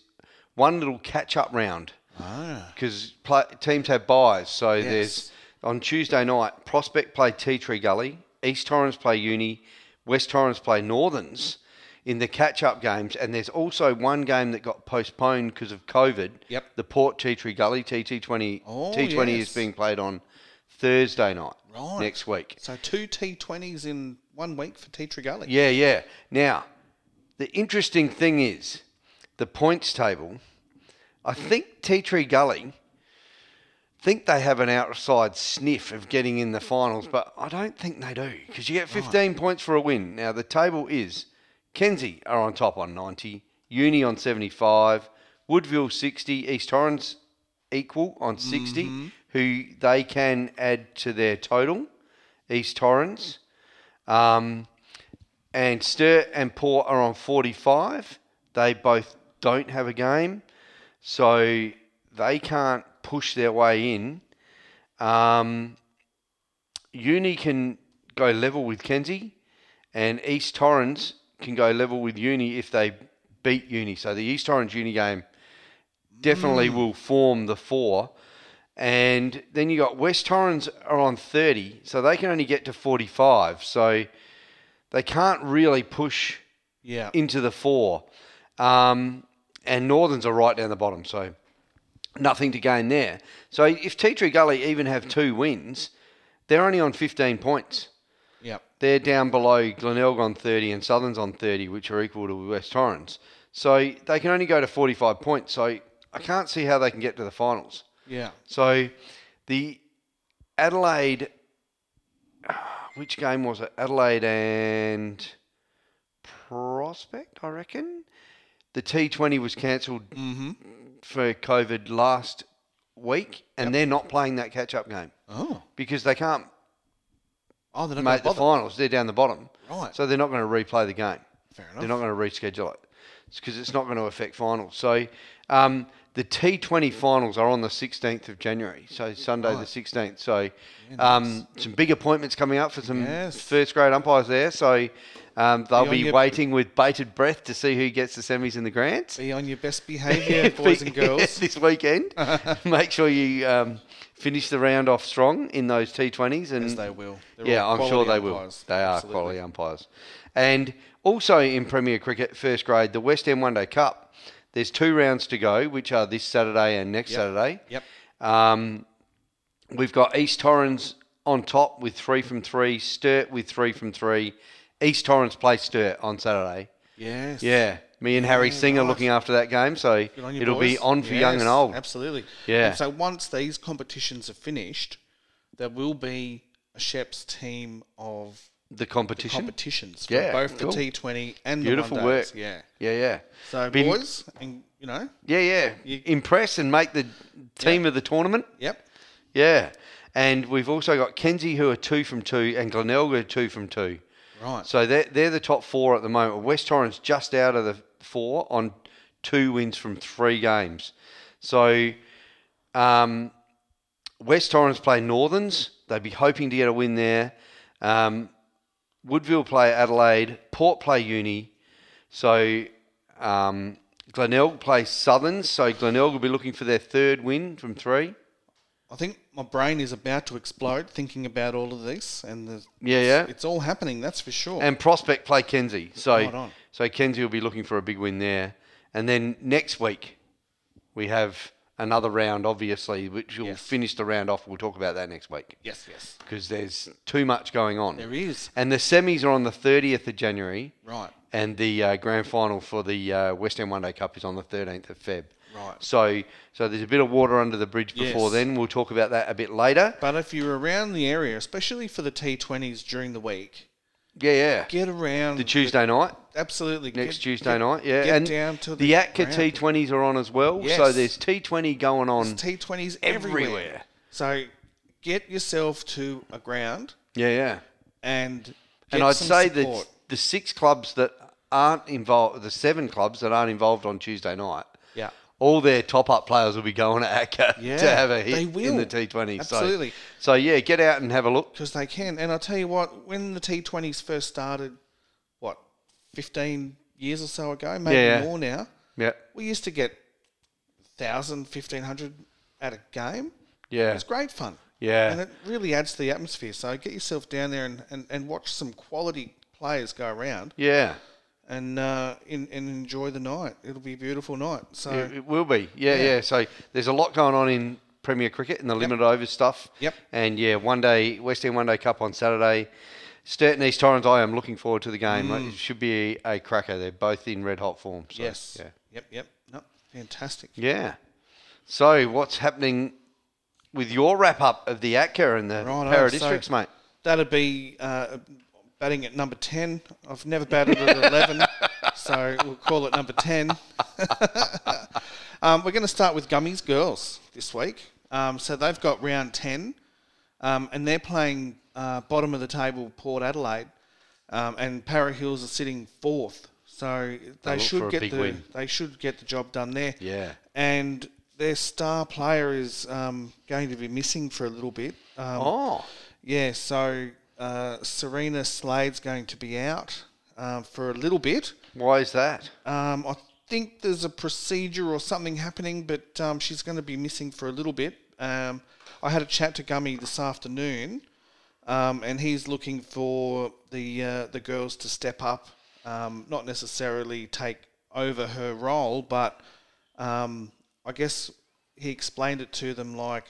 one little catch up round ah. because teams have buys. So, Yes. there's on Tuesday night, Prospect play Tea Tree Gully, East Torrens play Uni, West Torrens play Northerns in the catch-up games, and there's also one game that got postponed because of COVID. Yep. The Port Tea Tree Gully TT20 Oh, T20 yes. is being played on Thursday night Right. next week. So two T20s in one week for Tea Tree Gully. Yeah, yeah. Now, the interesting thing is the points table. I think Tea Tree Gully think they have an outside sniff of getting in the finals, but I don't think they do because you get 15 points for a win. Now, the table is Kenzie are on top on 90, Uni on 75, Woodville 60, East Torrens equal on 60, who they can add to their total, East Torrens. Um, and Sturt and Port are on 45. They both don't have a game, so they can't push their way in. Um, Uni can go level with Kenzie, and East Torrens can go level with Uni if they beat Uni. So the East Torrens Uni game definitely will form the four. And then you got West Torrens are on 30, so they can only get to 45. So they can't really push Yeah. into the four. Um, and Northerns are right down the bottom, so nothing to gain there. So if Tea Tree Gully even have two wins, they're only on 15 points. Yep. They're down below Glenelg on 30 and Southern's on 30, which are equal to West Torrens. So they can only go to 45 points. So I can't see how they can get to the finals. Yeah. So the Adelaide, [sighs] which game was it? Adelaide and Prospect, I reckon. The T20 was cancelled Mm-hmm. for COVID last week, and they're not playing that catch-up game Oh. because they can't Oh, they're not make the going to bother. finals. They're down the bottom. Right. So they're not going to replay the game. Fair enough. They're not going to reschedule it because it's not going to affect finals. So um, the T20 finals are on the 16th of January, so Sunday the 16th. So um, some big appointments coming up for some Yes. first grade umpires there. So um, they'll Be on be your- waiting with bated breath to see who gets the semis and the grands. Be on your best [laughs] behaviour, boys and girls. this weekend. [laughs] Make sure you um, finish the round off strong in those T20s. And As they will. They're yeah, all I'm sure quality they will. umpires. They are quality umpires. And also in Premier Cricket, first grade, the West End One Day Cup. There's two rounds to go, which are this Saturday and next Yep. Saturday. Yep. Um, we've got East Torrens on top with three from three, Sturt with three from three. East Torrens play Sturt on Saturday. Yes. Yeah, me and Harry Yeah, Singh are right. looking after that game, so Good on you, it'll be on for young and old. Absolutely. Yeah. And so once these competitions are finished, there will be a Sheps team of The competition. competitions for Yeah, both cool. the T20 and Beautiful the one days. work. Yeah. yeah, yeah. So Been- boys, and you know, Yeah, yeah. You- Impress and make the team of the tournament. yep. Yeah. And we've also got Kenzie who are two from two and Glenelga two from two. Right. So they're, they're the top four at the moment. West Torrens just out of the four on two wins from three games. So um, West Torrens play Northerns. They'd be hoping to get a win there. Um, Woodville play Adelaide. Port play Uni. So um, Glenelg play Southerns. So Glenelg will be looking for their third win from three. I think my brain is about to explode thinking about all of this, and the, Yeah, yeah. it's all happening. That's for sure. And Prospect play Kenzie. So Right so Kenzie will be looking for a big win there. And then next week we have another round, obviously, which will Yes. finish the round off. We'll talk about that next week yes, yes, because there's too much going on. there is. And the semis are on the 30th of January, Right. and the uh, grand final for the uh, West End One Day Cup is on the 13th of Feb. Right. So so there's a bit of water under the bridge before Yes. then. We'll talk about that a bit later. But if you're around the area, especially for the T20s during the week, Yeah, yeah. get around The Tuesday night. Absolutely. next Get- Tuesday get- night. Yeah, get and down to the, the ground. T20s are on as well. So there's T20 going on. There's T20s everywhere. everywhere. So get yourself to a ground yeah, yeah. and get And I'd say support. that the six clubs that aren't involved, the seven clubs that aren't involved on Tuesday night. All their top up players will be going [laughs] to ACCA Yeah, to have a hit in the T20. Absolutely. So, so yeah, get out and have a look. because they can. And I'll tell you what, when the T20s first started, what, 15 years or so ago, maybe Yeah, more now, Yeah, we used to get 1,000, 1,500 at a game. yeah, It's great fun. yeah. And it really adds to the atmosphere. So get yourself down there and, and, and watch some quality players go around yeah. And uh, in, and enjoy the night. It'll be a beautiful night. So, It, it will be. Yeah, yeah, Yeah. So there's a lot going on in Premier Cricket and the limited overs stuff. Yep. And yeah, one day West End One Day Cup on Saturday. Sturton East Torrens. I am looking forward to the game. It should be a cracker. They're both in red hot form. So, Mm. yes. Yeah. Yep, yep. No, fantastic. Yeah. So what's happening with your wrap up of the ATCA and the Righto, Para so- districts, mate? That'd be uh, batting at number 10. I've never batted at 11, [laughs] so we'll call it number 10. [laughs] um, we're going to start with Gummies Girls this week. Um, so they've got round 10, um, and they're playing uh, bottom of the table Port Adelaide, um, and Para Hills are sitting fourth. So they for should get the win. they should get the job done there. Yeah. And their star player is um, going to be missing for a little bit. Um, Oh. yeah, so uh, Serena Slade's going to be out um, for a little bit. Why is that? Um, I think there's a procedure or something happening, but um, she's going to be missing for a little bit. Um, I had a chat to Gummy this afternoon, um, and he's looking for the uh, the girls to step up, um, not necessarily take over her role, but um, I guess he explained it to them like,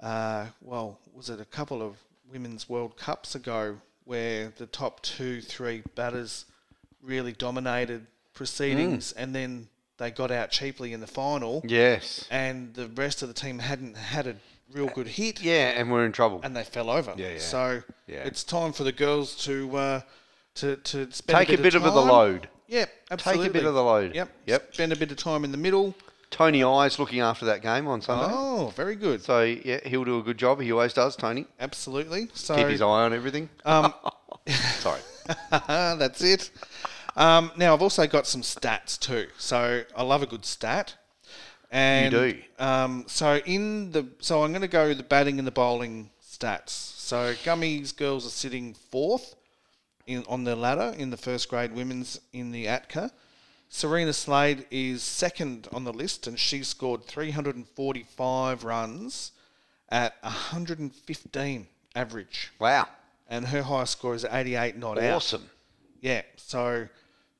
uh, well, was it a couple of women's World Cups ago where the top two, three batters really dominated proceedings, and then they got out cheaply in the final, Yes. and the rest of the team hadn't had a real good hit, Yeah, and we're in trouble. and they fell over. Yeah, yeah. So Yeah. it's time for the girls to uh, to to spend Take a bit, a bit of, the load. Yep, absolutely. Take a bit of the load. Yep. Yep. Spend a bit of time in the middle, Tony Eyes looking after that game on Sunday. Oh, very good. So yeah, he'll do a good job. He always does, Tony. Absolutely. So Keep his eye on everything. Um, [laughs] Sorry. [laughs] that's it. Um, now I've also got some stats too. So I love a good stat. And, do. Um, so in the so I'm going to go the batting and the bowling stats. So Gummies girls are sitting fourth in on the ladder in the first grade women's in the ATCA. Serena Slade is second on the list, and she scored 345 runs at 115 average, Wow. and her highest score is 88 not out. Awesome. Yeah, so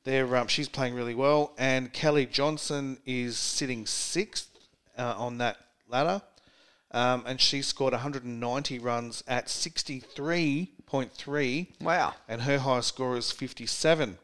they're um, she's playing really well, and Kelly Johnson is sitting sixth uh, on that ladder, um, and she scored 190 runs at 63.3, Wow. and her highest score is 57.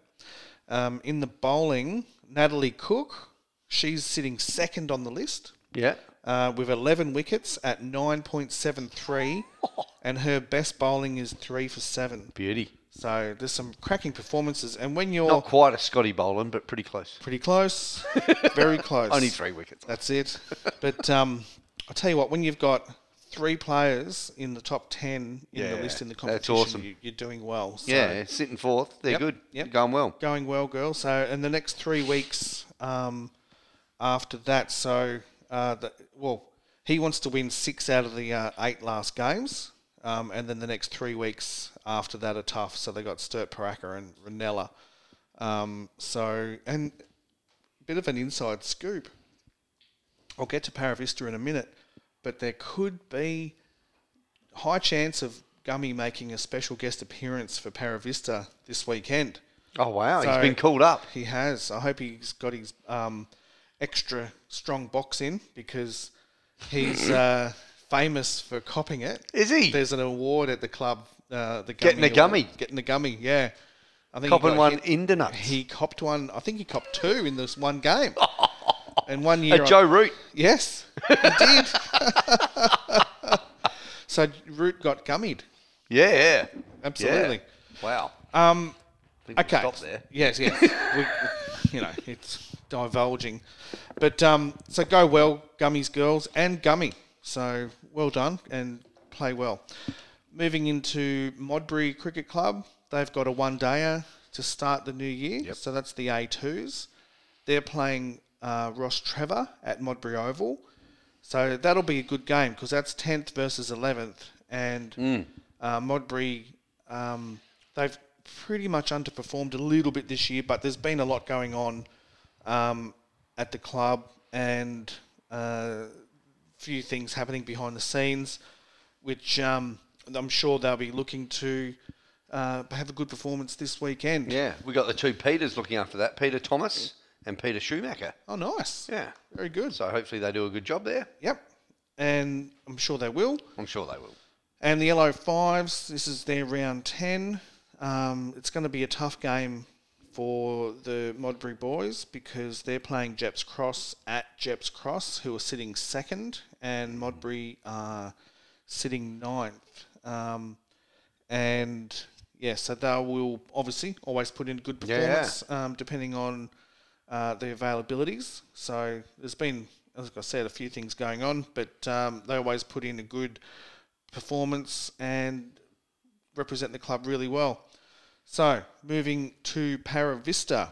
Um, in the bowling, Natalie Cook, she's sitting second on the list Yeah. uh, with 11 wickets at 9.73, [laughs] and her best bowling is three for seven. Beauty. So there's some cracking performances, and when you're Not quite a Scotty Boland, but pretty close. pretty close, [laughs] very close. Only three wickets. That's it. But um, I'll tell you what, when you've got three players in the top ten in the list in the that's competition, awesome. you, you're doing well. So Yeah, sitting fourth. They're Yep, good. yep. Going well. going well, girls. So in the next three weeks um, after that, so uh, the, well, he wants to win six out of the uh, eight last games, um, and then the next three weeks after that are tough. So they got Sturt Paraka and Ranella. Um, so and a bit of an inside scoop. I'll get to Paravista in a minute, but there could be high chance of Gummy making a special guest appearance for Paravista this weekend. Oh wow, He's been called up. He has. I hope he's got his um, extra strong box in because he's uh, famous for copping it. Is he? There's an award at the club. Uh, the Getting a Award. gummy. Getting a gummy. Yeah. I think Copping one hit- in the nuts. He copped one. I think he copped two in this one game. [laughs] [laughs] and one year, I- Joe Root. yes, he did. [laughs] so Root got gummied. Yeah, yeah. Absolutely. Wow. Um, Think we'll Okay. Stop there. Yes, yes. we, you know, it's divulging. But um, so go well, Gummies girls and Gummy. So well done and play well. Moving into Modbury Cricket Club, they've got a one dayer to start the new year. Yep. So that's the A2s. They're playing uh, Rostrevor at Modbury Oval. So that'll be a good game because that's 10th versus 11th. And uh, Modbury, um, they've pretty much underperformed a little bit this year, but there's been a lot going on um, at the club and a few things happening behind the scenes, which um, I'm sure they'll be looking to uh, have a good performance this weekend. Yeah, we got the two Peters looking after that, Peter Thomas and Peter Schumacher. Oh, nice. Yeah. Very good. So hopefully they do a good job there. Yep. And I'm sure they will. I'm sure they will. And the Yellow Fives, this is their round 10. Um, it's going to be a tough game for the Modbury boys because they're playing Gepps Cross at Gepps Cross, who are sitting second, and Modbury are sitting ninth. Um, and yeah, so they will obviously always put in good Yeah. performance um, depending on uh, the availabilities. So there's been, as I said, a few things going on, but um, they always put in a good performance and represent the club really well. So moving to Paravista,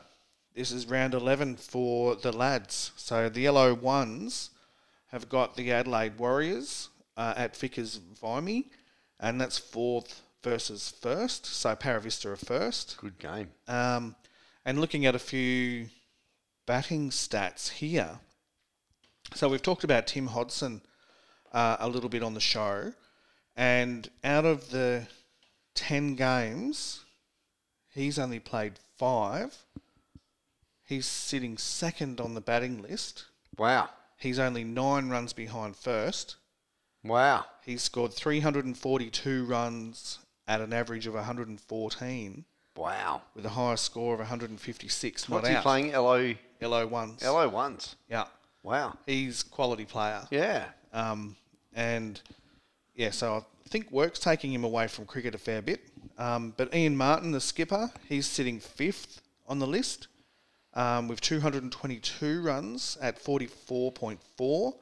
this is round 11 for the lads. So the yellow ones have got the Adelaide Warriors uh, at Vickers Vimy, and that's fourth versus first. So Paravista are first. Good game. Um, and looking at a few batting stats here. So we've talked about Tim Hodson uh, a little bit on the show, and out of the 10 games, he's only played five. He's sitting second on the batting list. Wow. He's only nine runs behind first. Wow. He's scored 342 runs at an average of 114 Wow. with a higher score of 156 What's he out. playing? LO LO ones. LO ones. Yeah. Wow. He's quality player. Yeah. Um, and yeah, so I think work's taking him away from cricket a fair bit. Um, but Ian Martin, the skipper, he's sitting fifth on the list. um, with 222 runs at 44.4,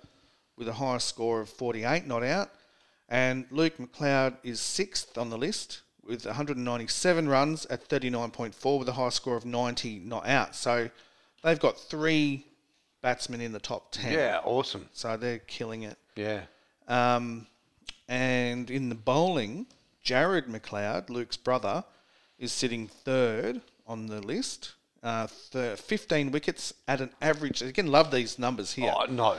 with a higher score of 48, not out. And Luke McLeod is sixth on the list with 197 runs at 39.4, with a high score of 90, not out. So they've got three batsmen in the top 10. Yeah, awesome. So they're killing it. Yeah. Um, and in the bowling, Jared McLeod, Luke's brother, is sitting third on the list. Uh, th- 15 wickets at an average. Again, love these numbers here. Oh no.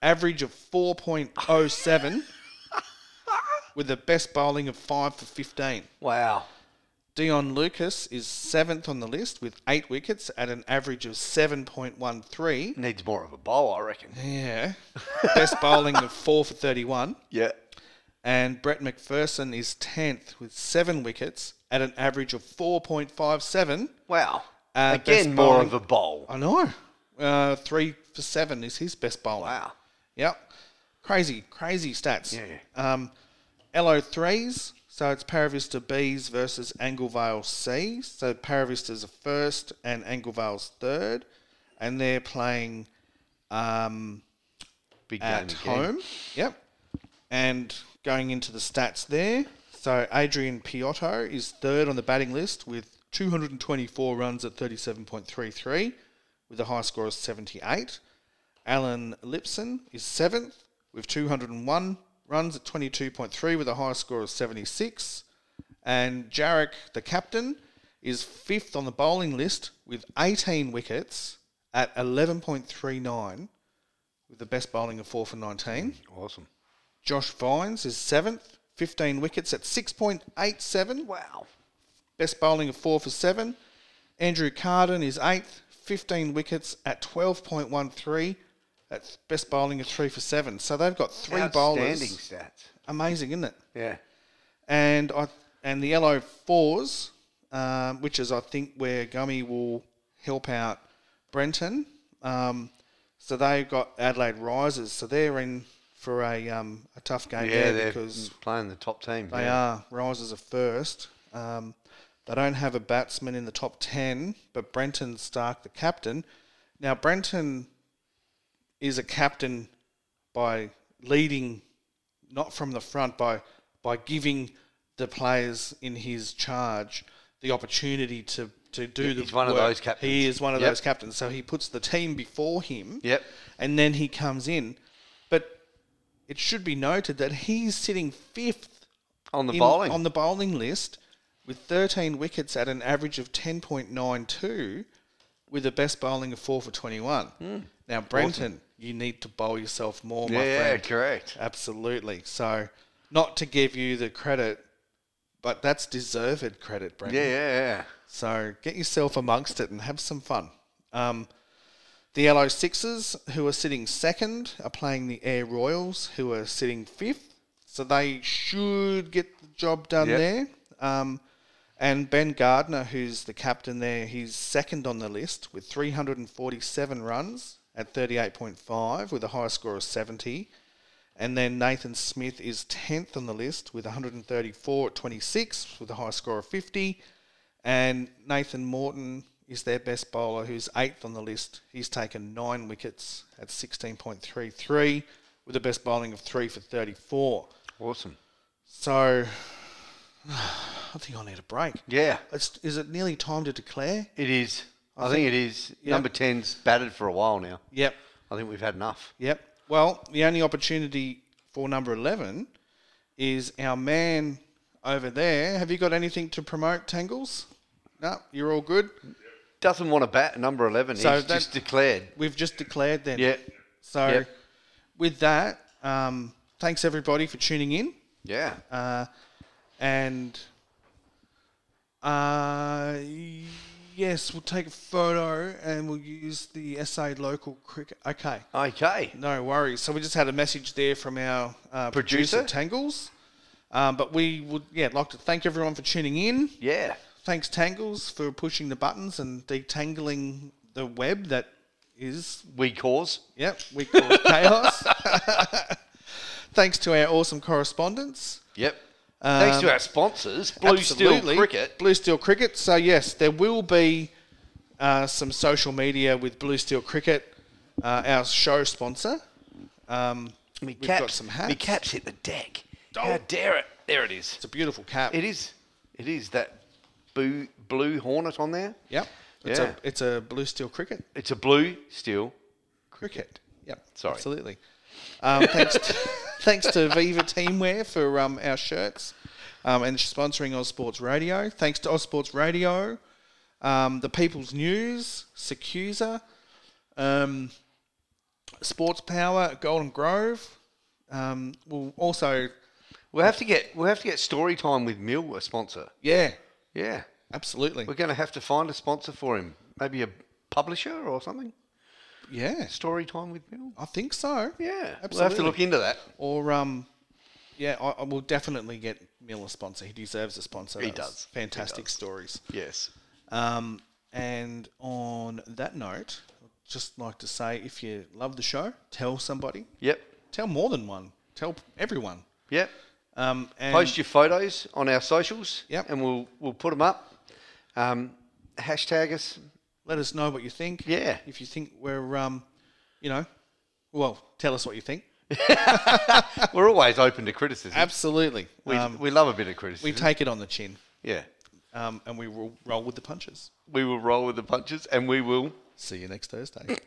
Average of 4.07 with the best bowling of 5 for 15. Wow. Dion Lucas is seventh on the list with eight wickets at an average of 7.13. Needs more of a bowl, I reckon. Yeah. [laughs] Best bowling of 4 for 31. Yeah. And Brett McPherson is 10th with seven wickets at an average of 4.57. Wow. Uh, Again, more bowling- of a bowl. I know. Uh, three for seven is his best bowling. Wow. Yep. Crazy, crazy stats. Yeah. Um, LO3s, so it's Paravista Bs versus Anglevale C. So Paravista's a first and Anglevale's third. And they're playing um, Big game at home. Yep. And going into the stats there, so Adrian Piotto is third on the batting list with 224 runs at 37.33, with a high score of 78. Alan Lipson is seventh with 201 runs at 22.3, with a high score of 76. And Jarek, the captain, is fifth on the bowling list with 18 wickets at 11.39 with the best bowling of 4 for 19. Awesome. Josh Vines is seventh, 15 wickets at 6.87. Wow. Best bowling of 4 for 7. Andrew Carden is eighth, 15 wickets at 12.13. That's best bowling of 3 for 7. So they've got three Outstanding bowlers. stats. Amazing, isn't it? Yeah. and I and the yellow fours, um, which is I think where Gummy will help out Brenton. Um, so they've got Adelaide Risers, so they're in for a um, a tough game Yeah, there because playing the top team. they yeah. are Risers are first. Um, they don't have a batsman in the top ten, but Brenton Stark, the captain. Now Brenton is a captain by leading, not from the front, by by giving the players in his charge the opportunity to, to do Yeah, the he's one of those captains. He is one of Yep. those captains. So he puts the team before him. Yep. And then he comes in. But it should be noted that he's sitting fifth On the in- bowling. on the bowling list with 13 wickets at an average of 10.92 with the best bowling of 4 for 21. Hmm. Now, Brenton, you need to bowl yourself more, my yeah, friend. correct. Absolutely. So, not to give you the credit, but that's deserved credit, Yeah, Brenton. yeah, yeah. So get yourself amongst it and have some fun. Um, the Yellow Sixers, who are sitting second, are playing the Air Royals, who are sitting fifth. So they should get the job done Yep. there. Um, and Ben Gardner, who's the captain there, he's second on the list with 347 runs at 38.5 with a high score of 70. And then Nathan Smith is 10th on the list with 134 at 26 with a high score of 50. And Nathan Morton is their best bowler, who's eighth on the list. He's taken nine wickets at 16.33 with a best bowling of three for 34. Awesome. So [sighs] I think I need a break. Yeah, It's, is it nearly time to declare? it is. I, I think, think- it is. Yep. Number 10's batted for a while now. Yep. I think we've had enough. Yep. Well, the only opportunity for number 11 is our man over there. Have you got anything to promote, Tangles? No, you're all good. Doesn't want to bat number 11. So He's just declared. We've just declared then. Yeah. So, Yep. with that, um, thanks everybody for tuning in. Yeah. Uh, and uh, yes, we'll take a photo and we'll use the SA local cricket. Okay. Okay. No worries. So we just had a message there from our uh, producer, Producer? Tangles. Um, but we would, yeah, like to thank everyone for tuning in. Yeah. Thanks, Tangles, for pushing the buttons and detangling the web that is, We cause. yep, we cause chaos. [laughs] Thanks to our awesome correspondents. Yep. Thanks to Um, our sponsors, Blue Steel Cricket. Blue Steel Cricket. So yes, there will be uh, some social media with Blue Steel Cricket, uh, our show sponsor. Um, Me we've got some hats. Me caps hit the deck. Oh. How dare it? There it is. It's a beautiful cap. It is. It is that blue, blue hornet on there. Yep. It's Yeah. a it's a Blue Steel Cricket It's a blue steel. cricket. Yep. Sorry. Absolutely. Um, thanks, to, thanks to Viva Teamwear for um, our shirts um, and sponsoring Oz Sports Radio. Thanks to Oz Sports Radio, um, the People's News, SACUSA, um, Sports Power, Golden Grove. Um, we'll also, We'll have to get we'll have to get story time with Mill a sponsor. yeah, Yeah, absolutely, we're going to have to find a sponsor for him. Maybe a publisher or something. Yeah, Story time with Mill. I think so. Yeah, we'll have to look into that. Or um, yeah, I, I will definitely get Mill a sponsor. He deserves a sponsor. He That was does. He Fantastic does. stories. Yes. Um, and on that note, I'd just like to say, if you love the show, tell somebody. Yep. Tell more than one. Tell everyone. Yep. Um, and Post your photos on our socials. Yep. And we'll we'll put them up. Um, hashtag us. Let us know what you think. Yeah. If you think we're, um, you know, well, tell us what you think. [laughs] We're always open to criticism. Absolutely. We, um, we love a bit of criticism. we take it on the chin, yeah. um, and we will roll with the punches. We will roll with the punches, and we will See you next Thursday.